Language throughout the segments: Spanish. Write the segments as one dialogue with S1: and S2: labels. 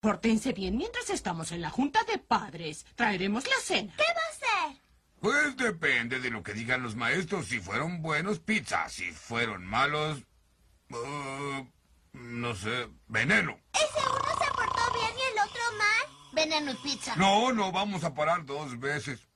S1: Pórtense bien mientras estamos en la junta de padres. Traeremos la cena.
S2: ¿Qué va a ser?
S3: Pues depende de lo que digan los maestros. Si fueron buenos, pizza. Si fueron malos, uh, no sé, veneno.
S2: ¿Ese uno se portó bien y el otro mal? Veneno y pizza.
S3: No, no vamos a parar dos veces.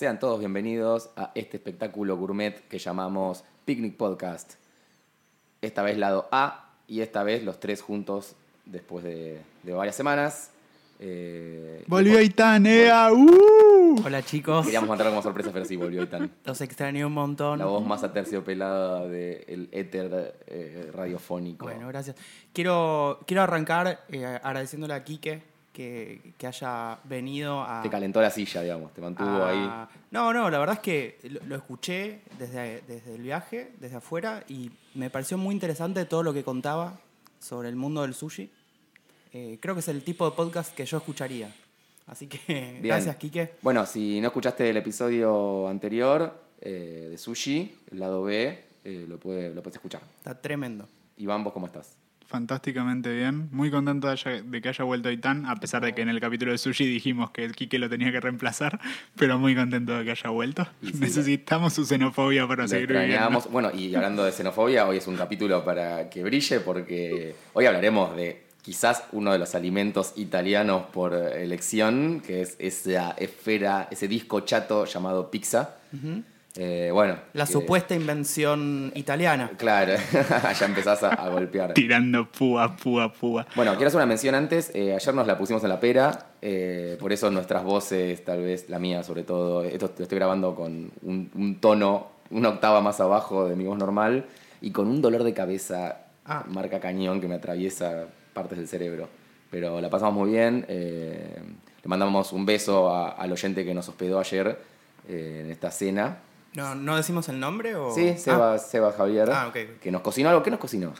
S4: Sean todos bienvenidos a este espectáculo gourmet que llamamos Picnic Podcast. Esta vez lado A y esta vez los tres juntos después de, de varias semanas. Eh,
S5: Volvió. ¡Uh!
S6: Hola chicos,
S4: Queríamos mandarlo como sorpresa, pero sí, volvió Itán.
S6: los extrañé un montón.
S4: La voz más aterciopelada del éter eh, radiofónico.
S6: Bueno, gracias. Quiero, quiero arrancar eh, agradeciéndole a Quique que, que haya venido a...
S4: Te calentó la silla, digamos, te mantuvo
S6: a-
S4: ahí.
S6: No, no, la verdad es que lo, lo escuché desde, desde el viaje, desde afuera, y me pareció muy interesante todo lo que contaba sobre el mundo del sushi. Eh, creo que es el tipo de podcast que yo escucharía. Así que
S4: Bien.
S6: gracias, Quique.
S4: Bueno, si no escuchaste el episodio anterior eh, de Sushi, el lado B, eh, lo, puede, lo puedes escuchar.
S6: Está tremendo.
S4: Iván, ¿vos cómo estás?
S5: Fantásticamente bien. Muy contento de, haya- de que haya vuelto Itán, a pesar de que en el capítulo de Sushi dijimos que Quique lo tenía que reemplazar, pero muy contento de que haya vuelto.
S4: Sí,
S5: Necesitamos su xenofobia para seguir viviendo.
S4: Bueno, y hablando de xenofobia, hoy es un capítulo para que brille porque hoy hablaremos de quizás uno de los alimentos italianos por elección, que es esa esfera, ese disco chato llamado pizza. Eh, bueno.
S6: La
S4: que-
S6: supuesta invención italiana.
S4: Claro, ya empezás a, a golpear.
S5: Tirando púa, púa, púa.
S4: Bueno, quiero hacer una mención antes. eh, ayer nos la pusimos en la pera, eh, por eso nuestras voces, tal vez la mía sobre todo, esto lo estoy grabando con un, un tono, una octava más abajo de mi voz normal y con un dolor de cabeza
S6: Ah.
S4: marca cañón que me atraviesa partes del cerebro. Pero la pasamos muy bien. eh, le mandamos un beso a- al oyente que nos hospedó ayer eh, en esta cena.
S6: No, ¿No decimos el nombre? O...
S4: Sí, Seba, Seba Javier,
S6: Ah, ok, ok.
S4: que nos cocinó algo. ¿Qué nos cocinó?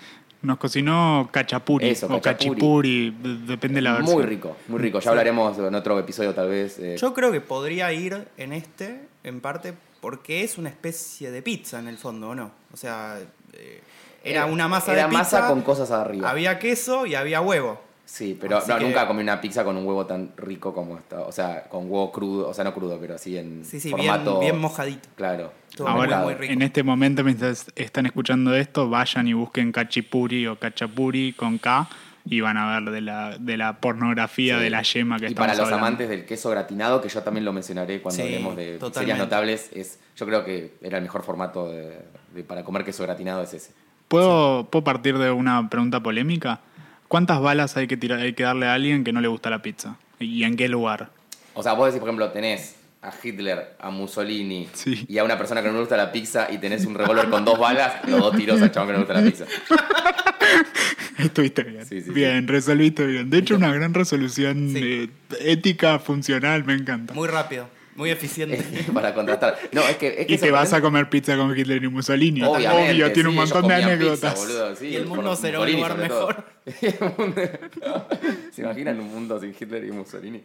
S5: Nos cocinó cachapuri
S4: Eso,
S5: o cachipuri, depende de la versión.
S4: Muy rico, muy rico. Ya hablaremos en otro episodio tal vez. eh,
S6: Yo creo que podría ir en este, en parte, porque es una especie de pizza en el fondo, ¿o no? O sea, eh, era una masa
S4: era
S6: de pizza.
S4: masa con cosas arriba.
S6: Había queso y había huevo.
S4: Sí, pero no,
S6: que-
S4: nunca comí una pizza con un huevo tan rico como esta. O sea, con huevo crudo, o sea, no crudo, pero así en
S6: Sí, sí,
S4: formato...
S6: bien, bien mojadito.
S4: Claro.
S6: Todo
S5: Ahora,
S6: muy, muy rico.
S5: en este momento, mientras están escuchando esto, vayan y busquen cachipuri o cachapuri con K y van a ver de la, de la pornografía
S4: Sí.
S5: de la yema que
S4: Y
S5: estamos
S4: para los
S5: hablando.
S4: amantes del queso gratinado, que yo también lo mencionaré cuando
S6: Sí,
S4: hablemos de
S6: totalmente.
S4: series notables, es, yo creo que era el mejor formato de- de- para comer queso gratinado es ese.
S5: ¿Puedo, ¿Puedo partir de una pregunta polémica? ¿Cuántas balas hay que, tirar, hay que darle a alguien que no le gusta la pizza? ¿Y en qué lugar?
S4: O sea, vos decís, por ejemplo, tenés a Hitler, a Mussolini
S5: Sí.
S4: y a una persona que no le gusta la pizza y tenés un revólver con dos balas, los dos tiros al chabón que no le gusta la pizza.
S5: Estuviste bien.
S4: Sí, sí,
S5: bien, resolviste bien. De hecho, una gran resolución
S6: Sí.
S5: eh, ética, funcional, me encanta.
S6: Muy rápido, muy eficiente.
S4: para contrastar. No, es que, es que
S5: y te vas a comer pizza con Hitler y Mussolini.
S4: Obviamente,
S5: Obvio, tiene un montón de anécdotas.
S4: pizza, boludo, sí,
S6: Y el mundo será un lugar mejor.
S4: ¿Se imaginan un mundo sin Hitler y Mussolini?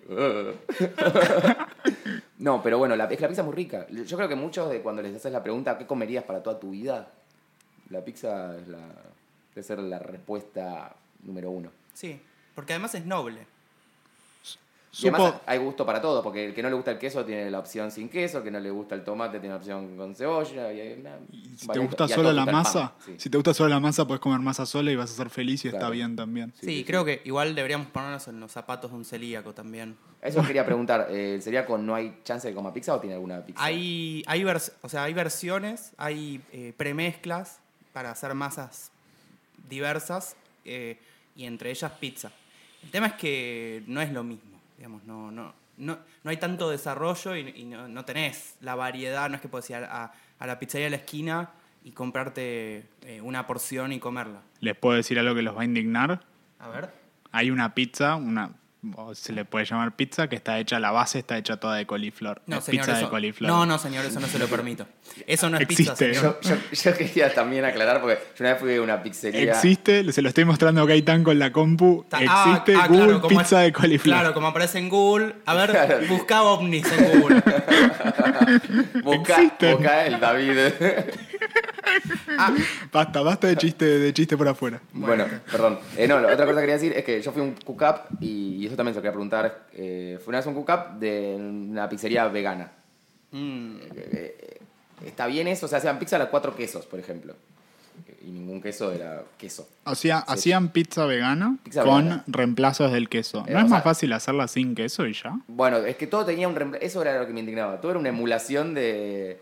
S4: no, pero bueno, la, es que la pizza es muy rica. Yo creo que muchos de cuando les haces la pregunta ¿qué comerías para toda tu vida? La pizza es la, debe ser la respuesta número uno.
S6: Sí, porque además es noble.
S4: Y además hay gusto para todo, porque el que no le gusta el queso tiene la opción sin queso, el que no le gusta el tomate tiene la opción con cebolla. Y, hay una-
S5: y si te gusta
S4: y a
S5: solo
S4: todos
S5: la masa,
S4: sí.
S5: si te gusta solo la masa, puedes comer masa sola y vas a ser feliz y está bien también.
S4: Sí,
S6: Sí,
S4: sí,
S6: creo que igual deberíamos ponernos en los zapatos de un celíaco también.
S4: Eso quería preguntar, ¿el celíaco no hay chance de que coma pizza o tiene alguna pizza?
S6: Hay, hay, vers- o sea, hay versiones, hay eh, premezclas para hacer masas diversas eh, y entre ellas pizza. El tema es que no es lo mismo, digamos, no, no, no, no hay tanto desarrollo y, y no, no tenés la variedad, no es que puedes ir a, a la pizzería de la esquina y comprarte eh, una porción y comerla.
S5: Les puedo decir algo que los va a indignar.
S6: A ver.
S5: Hay una pizza, una o se le puede llamar pizza, que está hecha, la base está hecha toda de coliflor.
S6: No,
S5: Es
S6: señor,
S5: pizza
S6: eso,
S5: de coliflor.
S6: no, no, señor, eso no se lo permito. Eso no es pizza,
S5: Existe.
S6: señor.
S4: Yo, yo- yo quería también aclarar, porque yo una vez fui a una pizzería.
S5: Existe, se lo estoy mostrando a Gaitán con la compu.
S6: Ta-
S5: Existe
S6: ah, ah,
S5: Google
S6: claro,
S5: pizza
S6: es-
S5: de coliflor.
S6: Claro, como aparece en Google. A ver,
S4: Claro.
S6: busca ovnis en Google.
S4: Busca, busca el David.
S5: Basta, basta de chiste, de chiste por afuera.
S4: Bueno, perdón. Eh, no, la otra cosa que quería decir es que yo fui un cook-up y, y eso también se lo quería preguntar. eh, fue una vez un cook-up de una pizzería vegana.
S6: Mm,
S4: Eh, ¿Está bien eso? O sea, hacían pizza a los cuatro quesos, por ejemplo. Y ningún queso era queso.
S5: Hacía-
S4: Sí.
S5: hacían pizza vegana
S4: Pizza
S5: con
S4: vegana.
S5: reemplazos del queso.
S4: Eh,
S5: ¿No
S4: o
S5: es
S4: sea-
S5: más fácil hacerla sin queso y ya?
S4: Bueno, es que todo tenía un reempla- Eso era lo que me indignaba. Todo era una emulación de,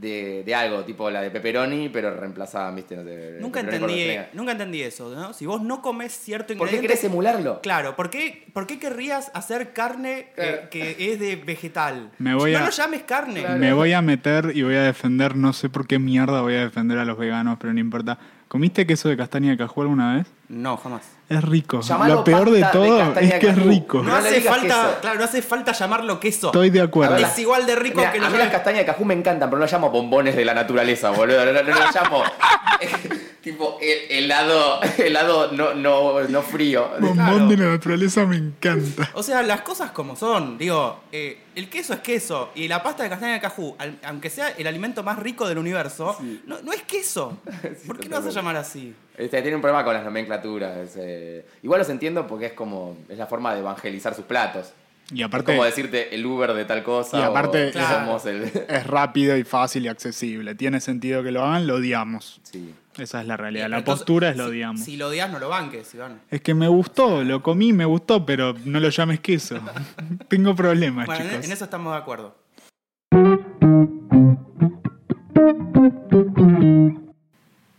S4: de, de algo, tipo la de pepperoni, pero reemplazaban, ¿viste? No sé,
S6: nunca, entendí, nunca entendí eso, ¿no? Si vos no comés cierto
S4: ¿Por qué
S6: ingrediente...
S4: querés emularlo?
S6: Claro, ¿por qué, ¿por qué querrías hacer carne eh,
S4: Claro.
S6: que es de vegetal?
S5: Me voy
S6: no
S5: a-
S6: lo llames carne.
S5: Me voy a meter y voy a defender, no sé por qué mierda voy a defender a los veganos, pero no importa. ¿Comiste queso de castaña de cajú alguna vez?
S6: No, jamás.
S5: Es rico.
S4: Llamalo
S5: Lo peor de todo es que es rico.
S6: No, hace falta,
S4: queso.
S6: claro, no hace falta llamarlo queso.
S5: Estoy de acuerdo.
S4: Ver,
S6: Es igual de rico
S4: Mira,
S6: que
S4: a
S6: lo
S4: mí las castañas de cajú me encantan, pero no las llamo bombones de la naturaleza, boludo. No, no, no las llamo. tipo, he- helado, helado no, no, no frío.
S5: Bombón
S6: Claro.
S5: de la naturaleza me encanta.
S6: O sea, las cosas como son. Digo, eh, el queso es queso y la pasta de castaña de cajú, al- aunque sea el alimento más rico del universo, no, no es queso. ¿Por qué no vas a llamar así?
S4: Este, tiene un problema con las nomenclaturas. eh. Igual los entiendo porque es como. Es la forma de evangelizar sus platos.
S5: Y
S4: Es
S5: aparte
S4: como decirte el Uber de tal cosa.
S5: Y aparte,
S4: o
S6: Claro.
S4: somos el.
S5: es rápido y fácil y accesible. Tiene sentido que lo hagan, lo odiamos.
S4: Sí.
S5: Esa es la realidad.
S6: Pero
S5: La
S6: entonces,
S5: postura es lo
S6: si-
S5: odiamos.
S6: Si lo odias, no lo banques, Iván.
S5: Es que me gustó, lo comí, me gustó, pero no lo llames queso. Tengo problemas,
S6: Bueno, en,
S5: chicos.
S6: en eso estamos de acuerdo.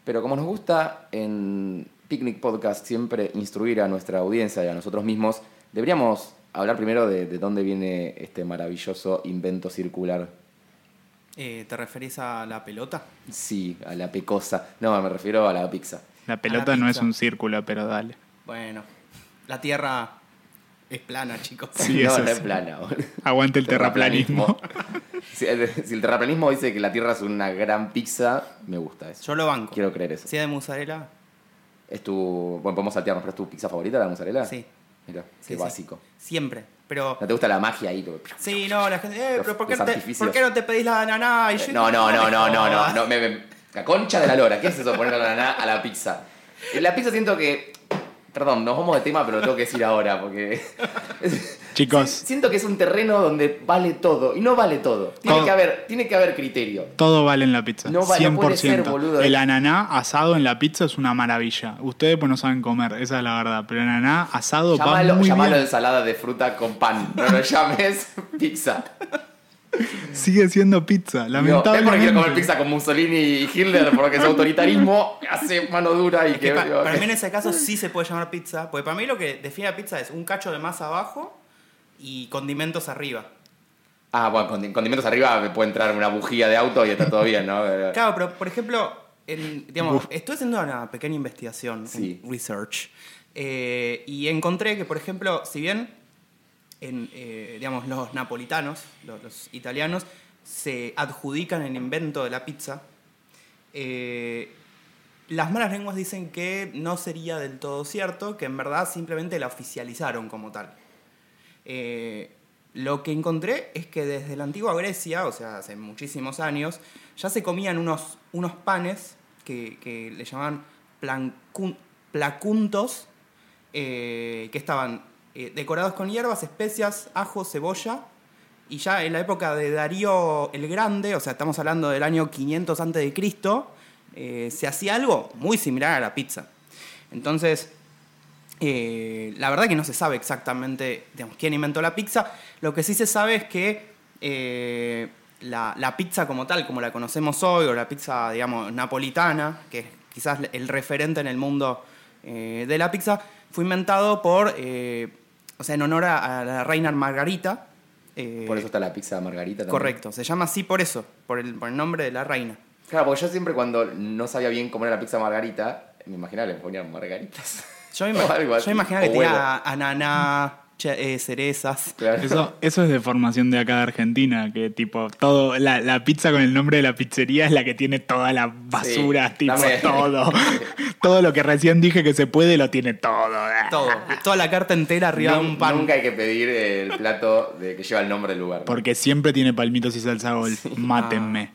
S4: Pero como nos gusta en Picnic Podcast siempre instruir a nuestra audiencia y a nosotros mismos, deberíamos hablar primero de, de dónde viene este maravilloso invento circular.
S6: Eh, ¿Te referís a la pelota?
S4: Sí, a la pecosa. No, me refiero a la pizza.
S5: La pelota no es un círculo, pero dale.
S6: Bueno, la Tierra es plana, chicos.
S5: Sí,
S4: no, no
S5: es.
S4: plana.
S5: Aguante el terraplanismo.
S4: si, el, si el terraplanismo dice que la Tierra es una gran pizza, me gusta eso.
S6: Yo lo banco.
S4: Quiero creer eso.
S6: Si es de mozzarella,
S4: ¿Es tu. Bueno, podemos saltearnos, pero es tu pizza favorita, la mozzarella?
S6: sí.
S4: Mira,
S6: sí,
S4: qué
S6: sí.
S4: básico.
S6: Siempre. Pero.
S4: ¿No te gusta la magia ahí?
S6: Sí, no, la gente. Eh,
S4: Los-
S6: pero ¿por qué, no te,
S4: artificios.
S6: ¿por qué no te pedís la ananá? Y yo-
S4: No, no, no, no, no, no, no, me- me- la concha de la lora, ¿qué es eso poner la naná a la pizza? En la pizza siento que, perdón, nos vamos de tema, pero lo tengo que decir ahora, porque
S5: Chicos,
S4: siento que es un terreno donde vale todo, y no vale todo. Tiene,
S5: Todo.
S4: que haber, tiene que haber criterio.
S5: todo vale en la pizza.
S4: No va- no
S5: 100%.
S4: puede ser, boludo.
S5: El ananá asado en la pizza es una maravilla. Ustedes pues no saben comer, esa es la verdad. Pero el ananá asado
S4: Llámalo,
S5: va muy
S4: llámalo
S5: bien.
S4: ensalada de fruta con pan, no lo llames pizza.
S5: Sigue siendo pizza,
S4: No, es
S5: lamentablemente.
S4: porque quiero comer pizza con Mussolini y Hitler, porque su autoritarismo hace mano dura y
S6: Es que
S4: que...
S6: pa- para mí en ese caso sí se puede llamar pizza, porque para mí lo que define la pizza es un cacho de masa abajo y condimentos arriba.
S4: Ah, bueno, con condimentos arriba me puede entrar una bujía de auto y está todo bien, ¿no? Pero-
S6: Claro, pero por ejemplo, en- digamos, estoy haciendo una pequeña investigación,
S4: Sí.
S6: un research, eh, y encontré que, por ejemplo, si bien en, eh, digamos, los napolitanos, los, italianos, se adjudican el invento de la pizza, eh, las malas lenguas dicen que no sería del todo cierto, que en verdad simplemente la oficializaron como tal. Eh, lo que encontré es que desde la antigua Grecia, o sea, hace muchísimos años, ya se comían unos, unos panes que, que le llamaban placuntos, eh, que estaban eh, decorados con hierbas, especias, ajo, cebolla. Y ya en la época de Darío el Grande, o sea, estamos hablando del año 500 antes de Cristo, eh, se hacía algo muy similar a la pizza. Entonces, eh, la verdad que no se sabe exactamente quién inventó la pizza. Lo que sí se sabe es que la, pizza como tal, como la conocemos hoy, o la pizza, digamos, napolitana, que es quizás el referente en el mundo de la pizza, fue inventado por, eh, o sea, en honor a, a la reina Margarita. eh,
S4: Por eso está la pizza margarita también.
S6: Correcto, se llama así por eso, por el, por el nombre de la reina.
S4: Claro, porque yo siempre cuando no sabía bien cómo era la pizza margarita, me imaginaba que le ponían margaritas.
S6: Yo, me yo imaginaba que tenía ananá, eh, cerezas.
S4: Claro.
S5: Eso, eso es de formación de acá de Argentina, que tipo, todo, la, la pizza con el nombre de la pizzería es la que tiene toda la basura,
S4: Sí,
S5: tipo,
S4: dame.
S5: todo. todo lo que recién dije que se puede lo tiene todo.
S6: Todo, toda la carta entera arriba de un pan.
S4: Nunca hay que pedir el plato de que lleva el nombre del lugar. ¿no?
S5: Porque siempre tiene palmitos y salsa gol. Mátenme.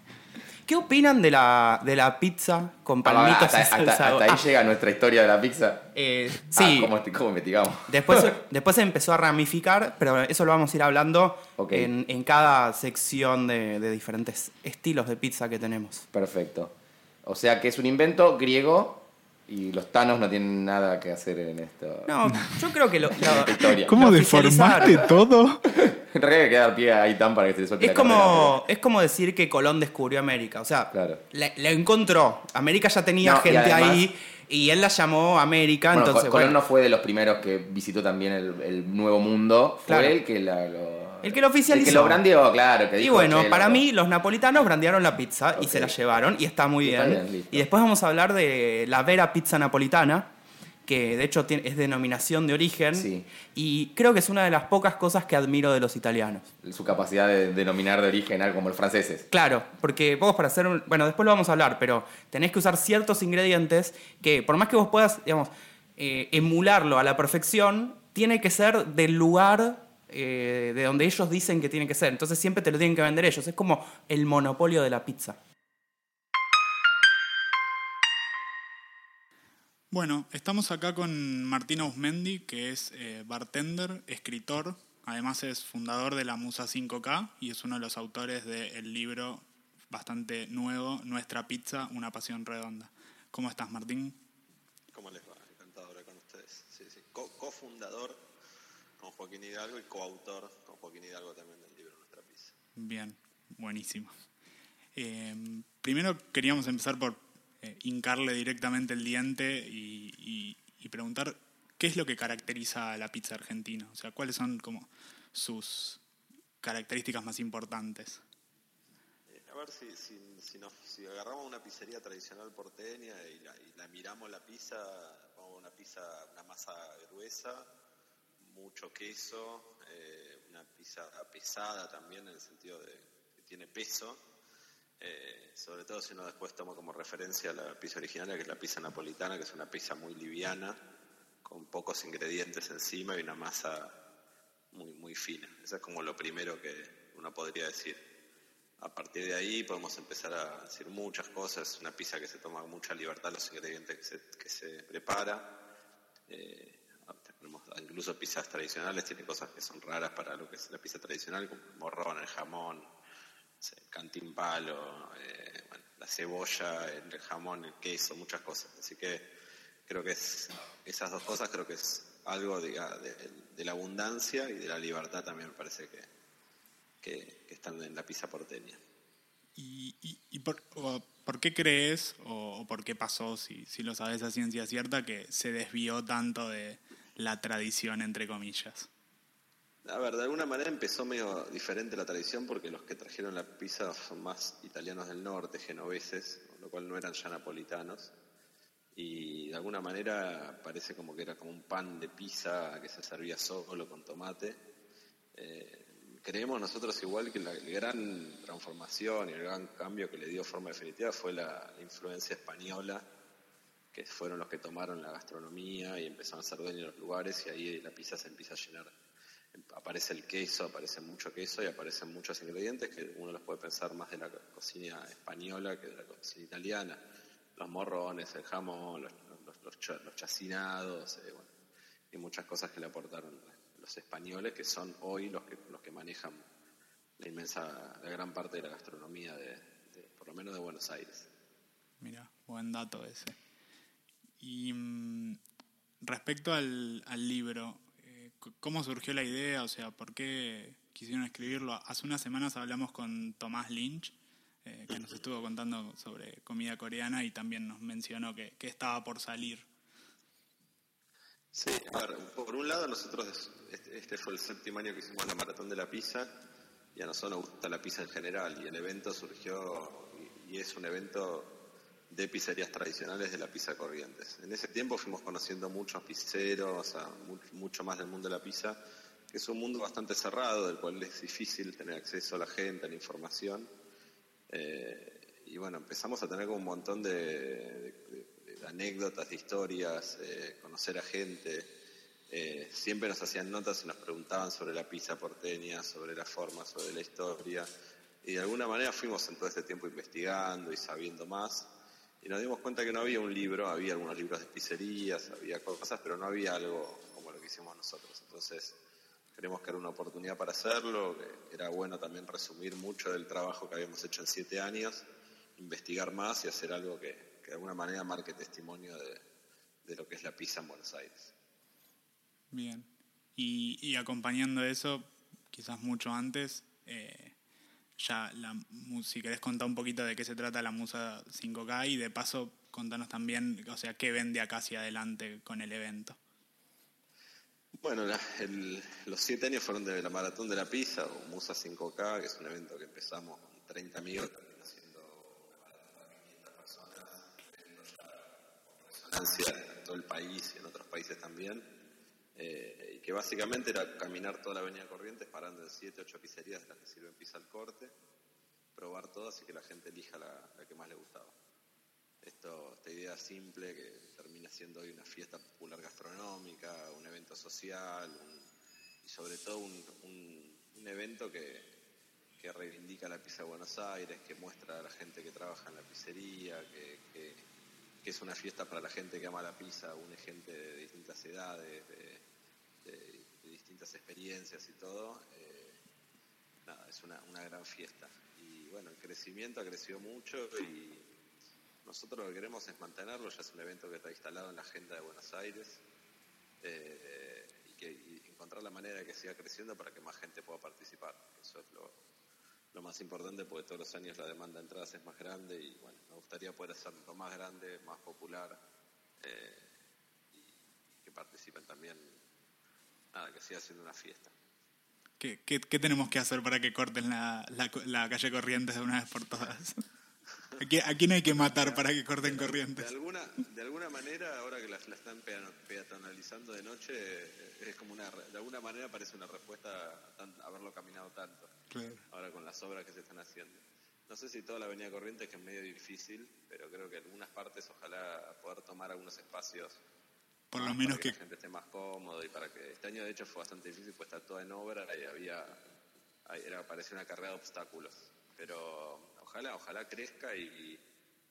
S6: ¿Qué opinan de la, de la pizza con
S4: Ah,
S6: palmitos
S4: hasta,
S6: y salsa?
S4: hasta ahí
S6: Ah,
S4: llega nuestra historia de la pizza.
S6: eh,
S4: Ah,
S6: sí,
S4: ¿cómo, cómo investigamos?
S6: después, después se empezó a ramificar, pero eso lo vamos a ir hablando en, en cada sección de, de diferentes estilos de pizza que tenemos.
S4: Perfecto. O sea que es un invento griego y los tanos no tienen nada que hacer en esto.
S6: No, yo creo que lo, lo-
S4: Esta historia.
S5: ¿Cómo
S6: Lo
S5: deformaste todo?
S4: En realidad que dar pie a Aitan para que se le suelte
S6: es
S4: la carrera,
S6: como, es como decir que Colón descubrió América. O sea,
S4: Claro.
S6: le, le encontró. América ya tenía
S4: No, y
S6: gente
S4: además-
S6: ahí y él la llamó América.
S4: Bueno,
S6: entonces,
S4: Colón
S6: bueno,
S4: no fue de los primeros que visitó también el, el Nuevo Mundo. Fue
S6: Claro.
S4: el que la- lo...
S6: El que lo oficializó.
S4: El que lo brandeó, claro. Que
S6: Y bueno,
S4: "Che,
S6: para
S4: loco".
S6: mí los napolitanos brandearon la pizza y se la llevaron y está muy
S4: Está
S6: bien. y después vamos a hablar de la Vera Pizza Napolitana, que de hecho es denominación de origen
S4: Sí.
S6: y creo que es una de las pocas cosas que admiro de los italianos.
S4: Su capacidad de denominar de origen algo como los franceses.
S6: Claro, porque vos para hacer un... Bueno, después lo vamos a hablar, pero tenés que usar ciertos ingredientes que por más que vos puedas, digamos, eh, emularlo a la perfección, tiene que ser del lugar eh, de donde ellos dicen que tiene que ser. Entonces siempre te lo tienen que vender ellos. Es como el monopolio de la pizza.
S5: Bueno, estamos acá con Martín Ausmendi, que es eh, bartender, escritor, además es fundador de la Musa 5K y es uno de los autores del libro bastante nuevo, Nuestra Pizza, una pasión redonda. ¿Cómo estás, Martín?
S7: ¿Cómo les va? Encantado de hablar con ustedes. Sí, sí. Co- cofundador con Joaquín Hidalgo y coautor con Joaquín Hidalgo también del libro Nuestra Pizza.
S5: Bien, buenísimo. Eh, primero queríamos empezar por eh, hincarle directamente el diente y, y- y preguntar qué es lo que caracteriza a la pizza argentina, o sea, cuáles son como sus características más importantes.
S7: Eh, a ver si, si, si, nos- si agarramos una pizzería tradicional porteña y la, y la miramos la pizza, vamos a una pizza, una masa gruesa, mucho queso, eh, una pizza pesada también en el sentido de que tiene peso. Eh, sobre todo si uno después toma como referencia la pizza originaria, que es la pizza napolitana, que es una pizza muy liviana, con pocos ingredientes encima y una masa muy, muy fina. Eso es como lo primero que uno podría decir. A partir de ahí podemos empezar a decir muchas cosas. Una pizza que se toma mucha libertad los ingredientes que se, que se prepara. Eh, incluso pizzas tradicionales, tiene cosas que son raras para lo que es la pizza tradicional, como el morrón, el jamón, sé, cantimpalo, eh, la cebolla, el jamón, el queso, muchas cosas. Así que creo que es, esas dos cosas creo que es algo de, de la abundancia y de la libertad también me parece que, que, están en la pizza porteña.
S5: ¿Y, por, por qué crees, o, o por qué pasó, si, si lo sabes a ciencia cierta, que se desvió tanto de la tradición, entre comillas?
S7: A ver, de alguna manera empezó medio diferente la tradición porque los que trajeron la pizza son más italianos del norte, genoveses, con lo cual no eran ya napolitanos. Y de alguna manera parece como que era como un pan de pizza que se servía solo con tomate. Eh, creemos nosotros igual que la gran transformación y el gran cambio que le dio forma definitiva fue la, la influencia española, que fueron los que tomaron la gastronomía y empezaron a ser dueños de los lugares y ahí la pizza se empieza a llenar aparece el queso, aparece mucho queso y aparecen muchos ingredientes que uno los puede pensar más de la cocina española que de la cocina italiana. Los morrones, el jamón, los, los chacinados, eh, bueno, y muchas cosas que le aportaron los españoles que son hoy los que, los que manejan la inmensa, la gran parte de la gastronomía de, de- por lo menos de Buenos Aires.
S5: Mira, buen dato ese. Y mm, respecto al, libro, eh, ¿cómo surgió la idea? O sea, ¿por qué quisieron escribirlo? Hace unas semanas hablamos con Tomás Lynch, eh, que nos estuvo contando sobre comida coreana y también nos mencionó que, que estaba por salir.
S7: Sí, a ver, por un lado nosotros, este, este fue el séptimo que hicimos la Maratón de la Pizza y a nosotros nos gusta la pizza en general y el evento surgió y es un evento de pizzerías tradicionales de la pizza Corrientes. En ese tiempo fuimos conociendo muchos pizzeros, mucho más del mundo de la pizza, que es un mundo bastante cerrado, del cual es difícil tener acceso a la gente, a la información. Eh, y bueno, empezamos a tener como un montón de anécdotas, de historias, eh, conocer a gente. Eh, siempre nos hacían notas y nos preguntaban sobre la pizza porteña, sobre la forma, sobre la historia. Y de alguna manera fuimos en todo este tiempo investigando y sabiendo más. Y nos dimos cuenta que no había un libro, había algunos libros de pizzerías, había cosas, pero no había algo como lo que hicimos nosotros. Entonces, creemos que era una oportunidad para hacerlo, que era bueno también resumir mucho del trabajo que habíamos hecho en siete años, investigar más y hacer algo que, que de alguna manera marque testimonio de, de lo que es la pizza en Buenos Aires.
S5: Bien. Y, acompañando eso, quizás mucho antes, eh, ya la, si querés contar un poquito de qué se trata la Musa 5K y de paso contanos también, o sea, qué ven de acá hacia adelante con el evento.
S7: Bueno, los siete años fueron de la Maratón de la Pizza, o Musa 5K, que es un evento que empezamos con 30 amigos, haciendo una maratón para 500 personas, ya con resonancia en todo el país y en otros países también, eh, que básicamente era caminar toda la avenida Corrientes, parando en siete, ocho pizzerías de las que sirven pizza al corte, probar todas y que la gente elija la, que más le gustaba. Esta idea simple que termina siendo hoy una fiesta popular gastronómica, un evento social y sobre todo un, evento que, que reivindica la pizza de Buenos Aires, que muestra a la gente que trabaja en la pizzería, que, que- es una fiesta para la gente que ama la pizza, une gente de distintas edades, de, de- de distintas experiencias y todo. Eh, nada, es una, una gran fiesta. Y bueno, el crecimiento ha crecido mucho y nosotros lo que queremos es mantenerlo, ya es un evento que está instalado en la agenda de Buenos Aires eh, y, que, encontrar la manera de que siga creciendo para que más gente pueda participar. Eso es lo, lo más importante porque todos los años la demanda de entradas es más grande y bueno, me gustaría poder hacerlo más grande, más popular eh, y que participen también, nada, que siga siendo una fiesta.
S5: ¿Qué, qué, qué tenemos que hacer para que corten la, la, la calle Corrientes de una vez por todas? ¿A qui- ¿A quién hay que matar para que corten
S7: De
S5: Corrientes?
S7: alguna, de alguna manera, ahora que la, la están pea- peatonalizando de noche, eh, es como una, de alguna manera parece una respuesta a, tan- haberlo caminado tanto,
S5: Claro.
S7: ahora con las obras que se están haciendo. No sé si toda la avenida Corrientes, que es medio difícil, pero creo que algunas partes ojalá poder tomar algunos espacios
S5: Por lo menos
S7: para
S5: que
S7: la gente esté más cómodo y para que este año de hecho fue bastante difícil pues está toda en obra y había era parecía una carrera de obstáculos pero ojalá ojalá crezca y,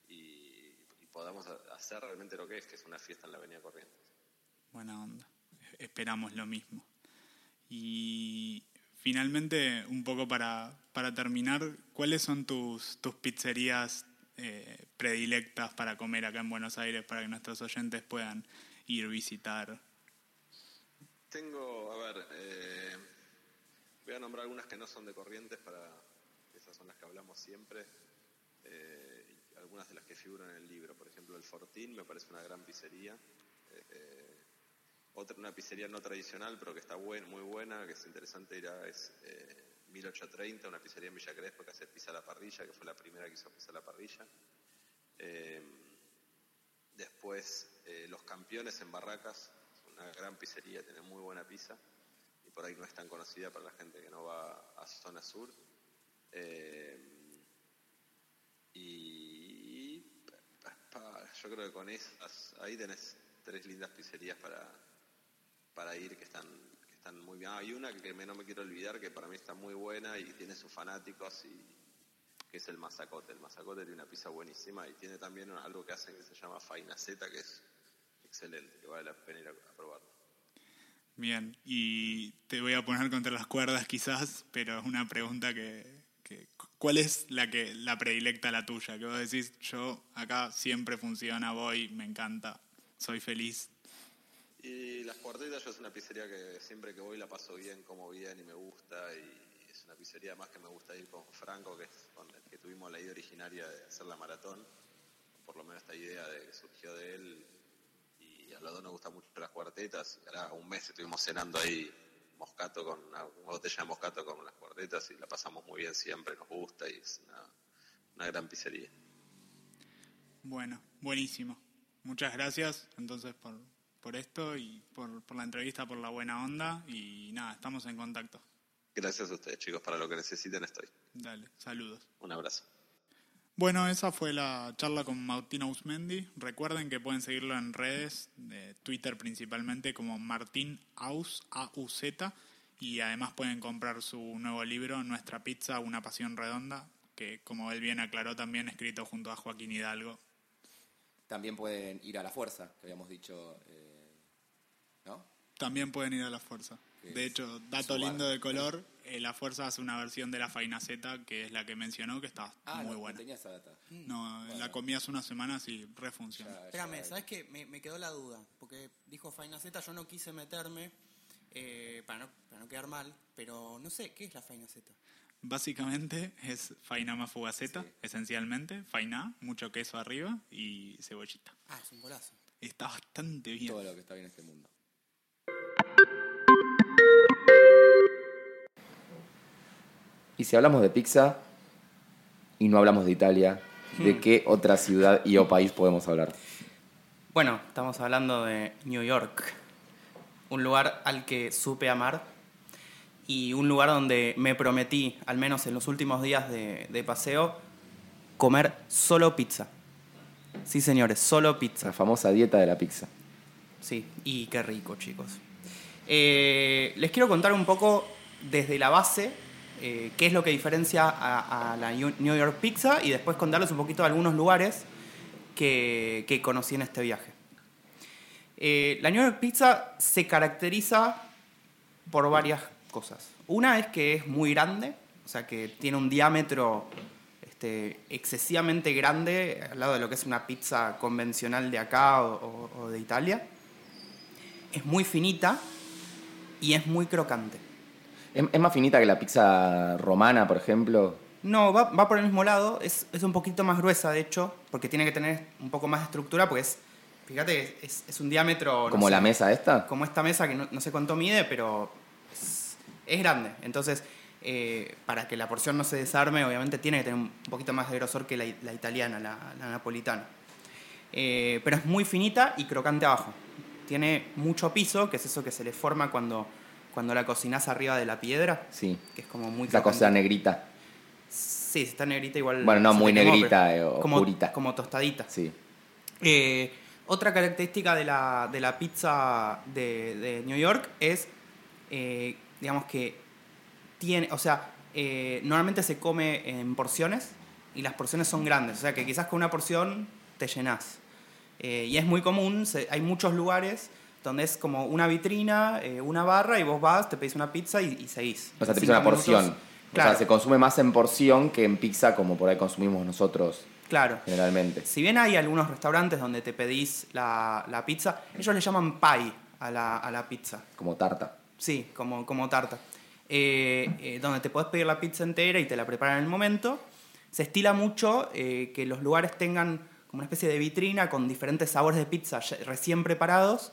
S7: y, y podamos ha- hacer realmente lo que es que es una fiesta en la avenida Corrientes
S5: Buena onda. Esperamos lo mismo. Y finalmente, un poco para, para terminar, ¿cuáles son tus, tus pizzerías eh, predilectas para comer acá en Buenos Aires para que nuestros oyentes puedan ir visitar?
S7: tengo a ver eh, voy a nombrar algunas que no son de Corrientes para esas son las que hablamos siempre eh, algunas de las que figuran en el libro por ejemplo el Fortín me parece una gran pizzería eh, otra, una pizzería no tradicional, pero que está buen, muy buena, que es interesante ir a, es eh, 1830, una pizzería en Villa Crespo que hace pizza a la parrilla, que fue la primera que hizo pizza a la parrilla. Después, eh, Los Campeones en Barracas, una gran pizzería, tiene muy buena pizza, y por ahí no es tan conocida para la gente que no va a zona sur. Eh, y yo creo que con esas, ahí tenés tres lindas pizzerías para, para ir que están, que están muy bien. Hay una que no me quiero olvidar que para mí está muy buena y tiene sus fanáticos y que es el mazacote. El mazacote tiene una pizza buenísima y tiene también algo que hacen que se llama fainaceta que es excelente, que vale la pena ir a, a probarlo.
S5: Bien, y te voy a poner contra las cuerdas quizás, pero es una pregunta que, que- ¿cuál es la que la predilecta la tuya? Que vos decís, yo acá siempre funciona, voy, me encanta, soy feliz.
S7: Y Las Cuartetas yo es una pizzería que siempre que voy la paso bien, como bien y me gusta. Y es una pizzería además que me gusta ir con Franco, que es con el que tuvimos la idea originaria de hacer la maratón. Por lo menos esta idea de surgió de él. Y a los dos nos gustan mucho las cuartetas. Y ahora un mes estuvimos cenando ahí moscato con una, una botella de moscato con las cuartetas y la pasamos muy bien siempre, nos gusta y es una, una gran pizzería.
S5: Bueno, buenísimo. Muchas gracias entonces por, por esto y por, por la entrevista, por la buena onda y nada, estamos en contacto.
S7: Gracias a ustedes, chicos. Para lo que necesiten estoy.
S5: Dale, saludos.
S7: Un abrazo.
S5: Bueno, esa fue la charla con Martín Ausmendi. Recuerden que pueden seguirlo en redes, de Twitter principalmente, como Martín Aus, A-U-Z, y además pueden comprar su nuevo libro, Nuestra Pizza, Una Pasión Redonda, que como él bien aclaró, también escrito junto a Joaquín Hidalgo.
S4: También pueden ir a la fuerza, que habíamos dicho, eh, ¿no?
S5: También pueden ir a la fuerza. De hecho, dato lindo de color, eh, la fuerza hace una versión de la Faina Z, que es la que mencionó, que está
S4: Ah,
S5: muy
S4: no,
S5: buena.
S4: no tenía esa data.
S5: No, la comí hace unas semanas y refunciona.
S4: Ya- ya
S6: Espérame. ¿sabes qué? Me, me quedó la duda, porque dijo Faina Z, yo no quise meterme eh, para, no, para no quedar mal, pero no sé, ¿qué es la Faina Z?
S5: Básicamente es faina más fugaceta, esencialmente. Faina, mucho queso arriba y cebollita.
S6: Ah, es un golazo.
S5: Está bastante bien.
S4: Todo lo que está bien en este mundo. Y si hablamos de pizza y no hablamos de Italia, ¿de qué otra ciudad y o país podemos hablar?
S6: Bueno, estamos hablando de New York, un lugar al que supe amar y un lugar donde me prometí, al menos en los últimos días de, de paseo, comer solo pizza. Sí, señores, solo pizza.
S4: La famosa dieta de la pizza.
S6: Sí, y qué rico, chicos. Eh, les quiero contar un poco desde la base eh, qué es lo que diferencia a, la New York Pizza y después contarles un poquito de algunos lugares que, conocí en este viaje. Eh, la New York Pizza se caracteriza por varias cosas. Una es que es muy grande, o sea que tiene un diámetro este, excesivamente grande al lado de lo que es una pizza convencional de acá o- o de Italia. Es muy finita y es muy crocante.
S4: ¿Es, es más finita que la pizza romana, por ejemplo?
S6: No, va, va por el mismo lado, es, es un poquito más gruesa de hecho, porque tiene que tener un poco más de estructura, porque es, fíjate, es, es un diámetro... no
S4: ¿Como
S6: sé,
S4: la mesa esta?
S6: como esta mesa que no, no sé cuánto mide, pero es, es grande. Entonces, eh, para que la porción no se desarme, obviamente tiene que tener un poquito más de grosor que la, la italiana, la, la napolitana. Eh, pero es muy finita y crocante abajo. Tiene mucho piso, que es eso que se le forma cuando, cuando la cocinás arriba de la piedra,
S4: Sí.
S6: que es como muy
S4: Esa cosa negrita.
S6: Sí, está negrita igual.
S4: Bueno, no muy
S6: quemó,
S4: negrita, eh,
S6: como,
S4: oscurita.
S6: como tostadita.
S4: Sí.
S6: Eh, otra característica de la, de la pizza de, de New York es, eh, digamos que tiene, o sea, eh, normalmente se come en porciones y las porciones son grandes, o sea que quizás con una porción te llenas. Eh, y es muy común, se- hay muchos lugares donde es como una vitrina, eh, una barra y vos vas, te pedís una pizza y, y seguís.
S4: O sea, te pide una
S6: minutos.
S4: porción.
S6: Claro,
S4: O sea, se consume más en porción que en pizza como por ahí consumimos nosotros
S6: claro.
S4: generalmente.
S6: Si bien hay algunos restaurantes donde te pedís la, la pizza, ellos le llaman pie a la, a la pizza.
S4: Como tarta.
S6: Sí, como, como tarta. Eh, eh, donde te podés pedir la pizza entera y te la preparan en el momento. Se estila mucho que los lugares tengan como una especie de vitrina con diferentes sabores de pizza recién preparados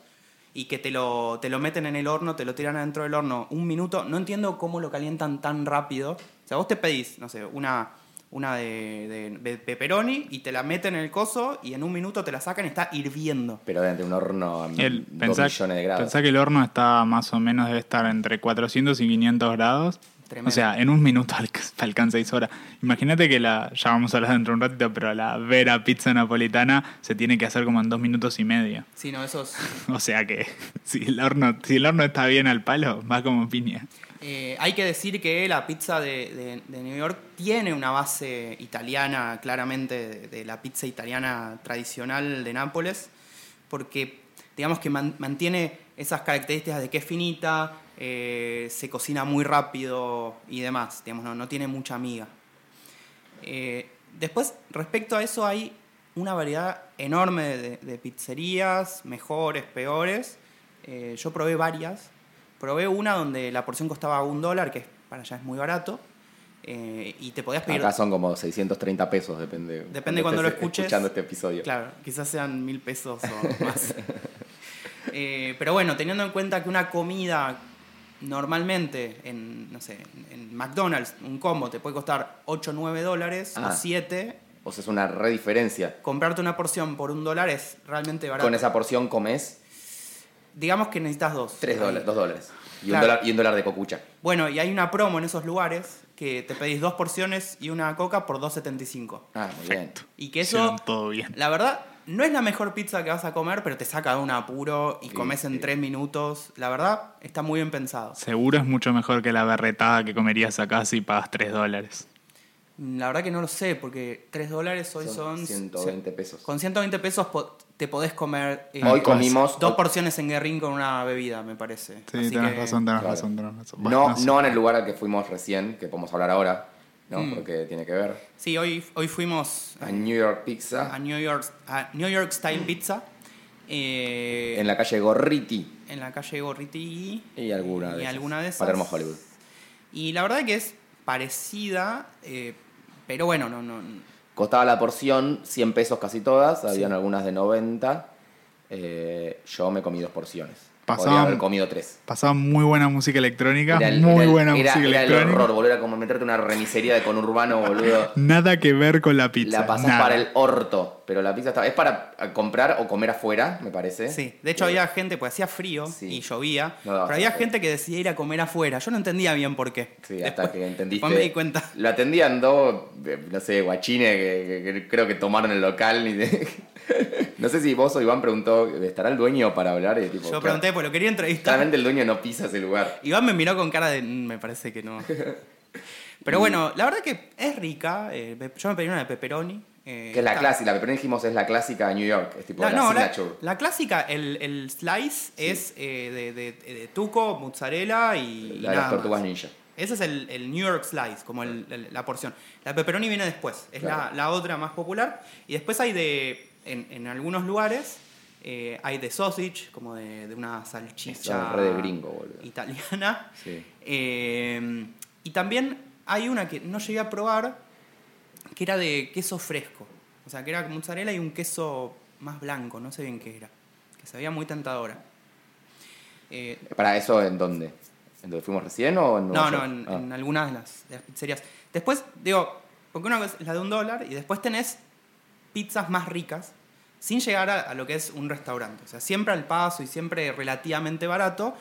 S6: y que te lo, te lo meten en el horno, te lo tiran adentro del horno un minuto. No entiendo cómo lo calientan tan rápido. O sea, vos te pedís, no sé, una, una de, de- de pepperoni y te la meten en el coso y en un minuto te la sacan y está hirviendo.
S4: Pero dentro de un horno a
S5: El,
S4: dos
S5: pensá,
S4: millones de grados.
S5: pensá que el horno está más o menos, debe estar entre 400 y 500 grados.
S6: Tremendo.
S5: O sea, en un minuto alca- alcanza 6 horas. Imagínate que la, ya vamos a hablar dentro de un ratito, pero la vera pizza napolitana se tiene que hacer como en dos minutos y medio.
S6: Sí, no, esos...
S5: O sea que si el horno, si el horno está bien al palo, va como piña.
S6: Eh, hay que decir que la pizza de, de- de New York tiene una base italiana, claramente, de, de la pizza italiana tradicional de Nápoles, porque digamos que man- mantiene esas características de que es finita, eh, se cocina muy rápido y demás, digamos, no, no tiene mucha miga. Eh, después, respecto a eso, hay una variedad enorme de, de pizzerías, mejores, peores. Eh, yo probé varias. Probé una donde la porción costaba un dólar, que para allá es muy barato. eh, y te podías pedir.
S4: Acá son como 630 pesos, depende.
S6: Depende cuando lo
S4: estés
S6: escuches.
S4: escuchando este episodio.
S6: Claro, quizás sean mil pesos o más. Eh, pero bueno, teniendo en cuenta que una comida normalmente en, no sé, en McDonald's, un combo te puede costar 8 o 9 dólares
S4: Ah.
S6: o 7,
S4: O sea, es una re diferencia.
S6: comprarte una porción por un dólar es realmente barato.
S4: Con esa porción comes
S6: Digamos que necesitas dos.
S4: 3
S6: Ahí.
S4: dólares, 2 dólares. Y,
S6: Claro.
S4: un dólar, y un dólar de cocucha.
S6: Bueno, y hay una promo en esos lugares que te pedís dos porciones y una coca por 2.75.
S4: Ah, muy bien.
S6: Y que eso,
S5: todo bien.
S6: la verdad, no es la mejor pizza que vas a comer, pero te saca de un apuro y
S4: Sí,
S6: comes en
S4: sí.
S6: tres minutos. La verdad, está muy bien pensado.
S5: Seguro es mucho mejor que la berretada que comerías acá si pagas 3 dólares.
S6: La verdad que no lo sé, porque 3 dólares hoy
S4: Son
S6: son...
S4: 120 pesos.
S6: Con 120 pesos te podés comer eh,
S4: Hoy comimos.
S6: dos porciones en Guerrín con una bebida, me parece.
S5: Sí,
S6: Así
S5: tenés
S6: que-
S5: razón, tenés
S4: Claro.
S5: razón, tenés razón.
S4: No,
S5: Bueno,
S4: no en el lugar al que fuimos recién, que podemos hablar ahora, ¿no?
S6: Mm.
S4: Porque tiene que ver.
S6: Sí, hoy, hoy fuimos
S4: A New York Pizza,
S6: a New York, a New York Style Pizza. eh,
S4: en la calle Gorriti
S6: en la calle Gorriti.
S4: y alguna
S6: Y
S4: de esas.
S6: alguna de esas.
S4: Palermo Hollywood.
S6: Y la verdad que es parecida, eh, pero bueno, no, no,
S4: Costaba la porción 100 pesos casi todas, habían algunas de 90. Eh, yo me comí dos porciones. Haber comido tres.
S5: Pasaba muy buena música electrónica,
S4: Era el-
S5: muy
S4: era el-
S5: buena
S4: era-
S5: música
S4: era el
S5: electrónica.
S4: horror, boludo. Era como meterte una remisería de conurbano, boludo.
S5: Nada que ver con la pizza.
S4: La pasás
S5: nada.
S4: para el orto, pero la pizza está... Es para comprar o comer afuera, me parece.
S6: Sí, de hecho
S4: Eh,
S6: había gente, pues hacía frío
S4: Sí.
S6: y llovía,
S4: No
S6: pero había gente que decidía ir a comer afuera. Yo no entendía bien por qué.
S4: Sí, hasta
S6: Después-
S4: que entendiste.
S6: después me di cuenta.
S4: Lo atendían dos, eh, no sé, guachines que, que- que creo que tomaron el local. Ni de- no sé si vos o Iván preguntó, ¿estará el dueño para hablar? Y tipo,
S6: Yo pregunté, pues lo quería entrevistar.
S4: Claramente el dueño no pisa ese lugar.
S6: Iván me miró con cara de, "Mm, me parece que no. Pero bueno, la verdad que es rica. eh, pe- yo me pedí una de pepperoni. eh,
S4: Que es la
S6: está-
S4: clásica, la que primero dijimos es la clásica de New York, es tipo
S6: La,
S4: la,
S6: no, la,
S4: signature.
S6: la clásica, el, el slice es eh, de, de- de tuco, mozzarella y, y
S4: La de
S6: nada
S4: las tortugas
S6: más.
S4: ninja.
S6: Ese es el, el New York Slice, como el- el- la porción. La pepperoni viene después, es la,
S4: Claro.
S6: la otra más popular. Y después hay de, en, en algunos lugares, eh, hay de sausage, como de, de una salchicha
S4: de gringo, boludo.
S6: italiana.
S4: Sí.
S6: Eh, y también hay una que no llegué a probar, que era de queso fresco. O sea, que era mozzarella y un queso más blanco, no sé bien qué era. Que se veía muy tentadora. Eh,
S4: ¿Para eso en dónde? ¿En donde fuimos recién o en Nueva
S6: no, no, en,
S4: Ah.
S6: en algunas de las, de las pizzerías. Después, digo, porque una cosa es la de un dólar y después tenés pizzas más ricas sin llegar a, a lo que es un restaurante. O sea, siempre al paso y siempre relativamente barato,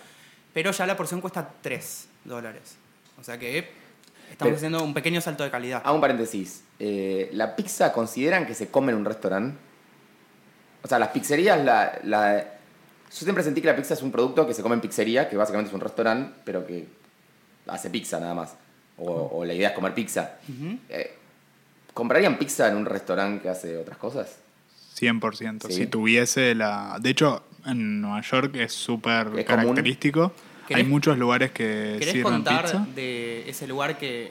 S6: pero ya la porción cuesta 3 dólares. O sea que estamos
S4: Pero-
S6: haciendo un pequeño salto de calidad.
S4: Hago un paréntesis. Eh, ¿La pizza consideran que se come en un restaurante? O sea, las pizzerías, la, la- yo siempre sentí que la pizza es un producto que se come en pizzería, que básicamente es un restaurante, pero que hace pizza nada más. O, o la idea es comer pizza. Eh, ¿Comprarían pizza en un restaurante que hace otras cosas?
S5: 100%.
S4: Sí.
S5: Si tuviese la... De hecho, en Nueva York es súper característico. Hay
S6: ¿Querés-
S5: muchos lugares que
S6: ¿Querés
S5: sirven
S6: contar
S5: pizza.
S6: de ese lugar que,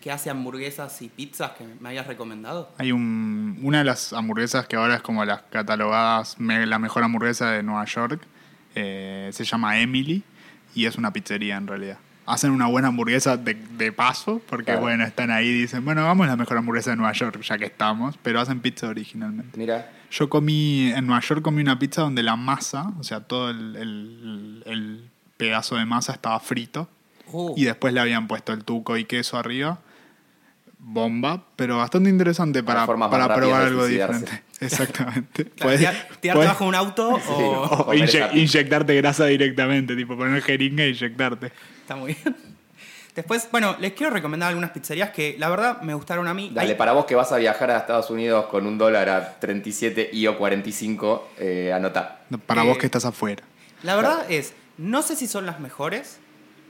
S6: que hace hamburguesas y pizzas que me habías recomendado?
S5: Hay un, una de las hamburguesas que ahora es como las catalogadas me- la mejor hamburguesa de Nueva York. eh, se llama Emily y es una pizzería en realidad. Hacen una buena hamburguesa de, de paso, porque
S4: Claro.
S5: bueno, están ahí y dicen, bueno, vamos a la mejor hamburguesa de Nueva York, ya que estamos, pero hacen pizza originalmente.
S4: Mira,
S5: Yo comí, en Nueva York comí una pizza donde la masa, o sea, todo el, el- el pedazo de masa estaba frito
S6: Uh,
S5: y después le habían puesto el tuco y queso arriba. Bomba, pero bastante interesante para, para probar algo diferente. Exactamente.
S6: claro,
S5: Puedes-
S6: tirar- tirarte
S5: puedes-
S6: bajo un auto o...
S5: inyectarte grasa directamente, tipo poner jeringa e inyectarte.
S6: Está muy bien. Después, bueno, les quiero recomendar algunas pizzerías que la verdad me gustaron a mí.
S4: dale,
S6: Hay-
S4: para vos que vas a viajar a Estados Unidos con un dólar a 37 y o 45, eh, anotá.
S5: Para
S6: Eh,
S5: vos que estás afuera.
S6: La verdad es, no sé si son las mejores,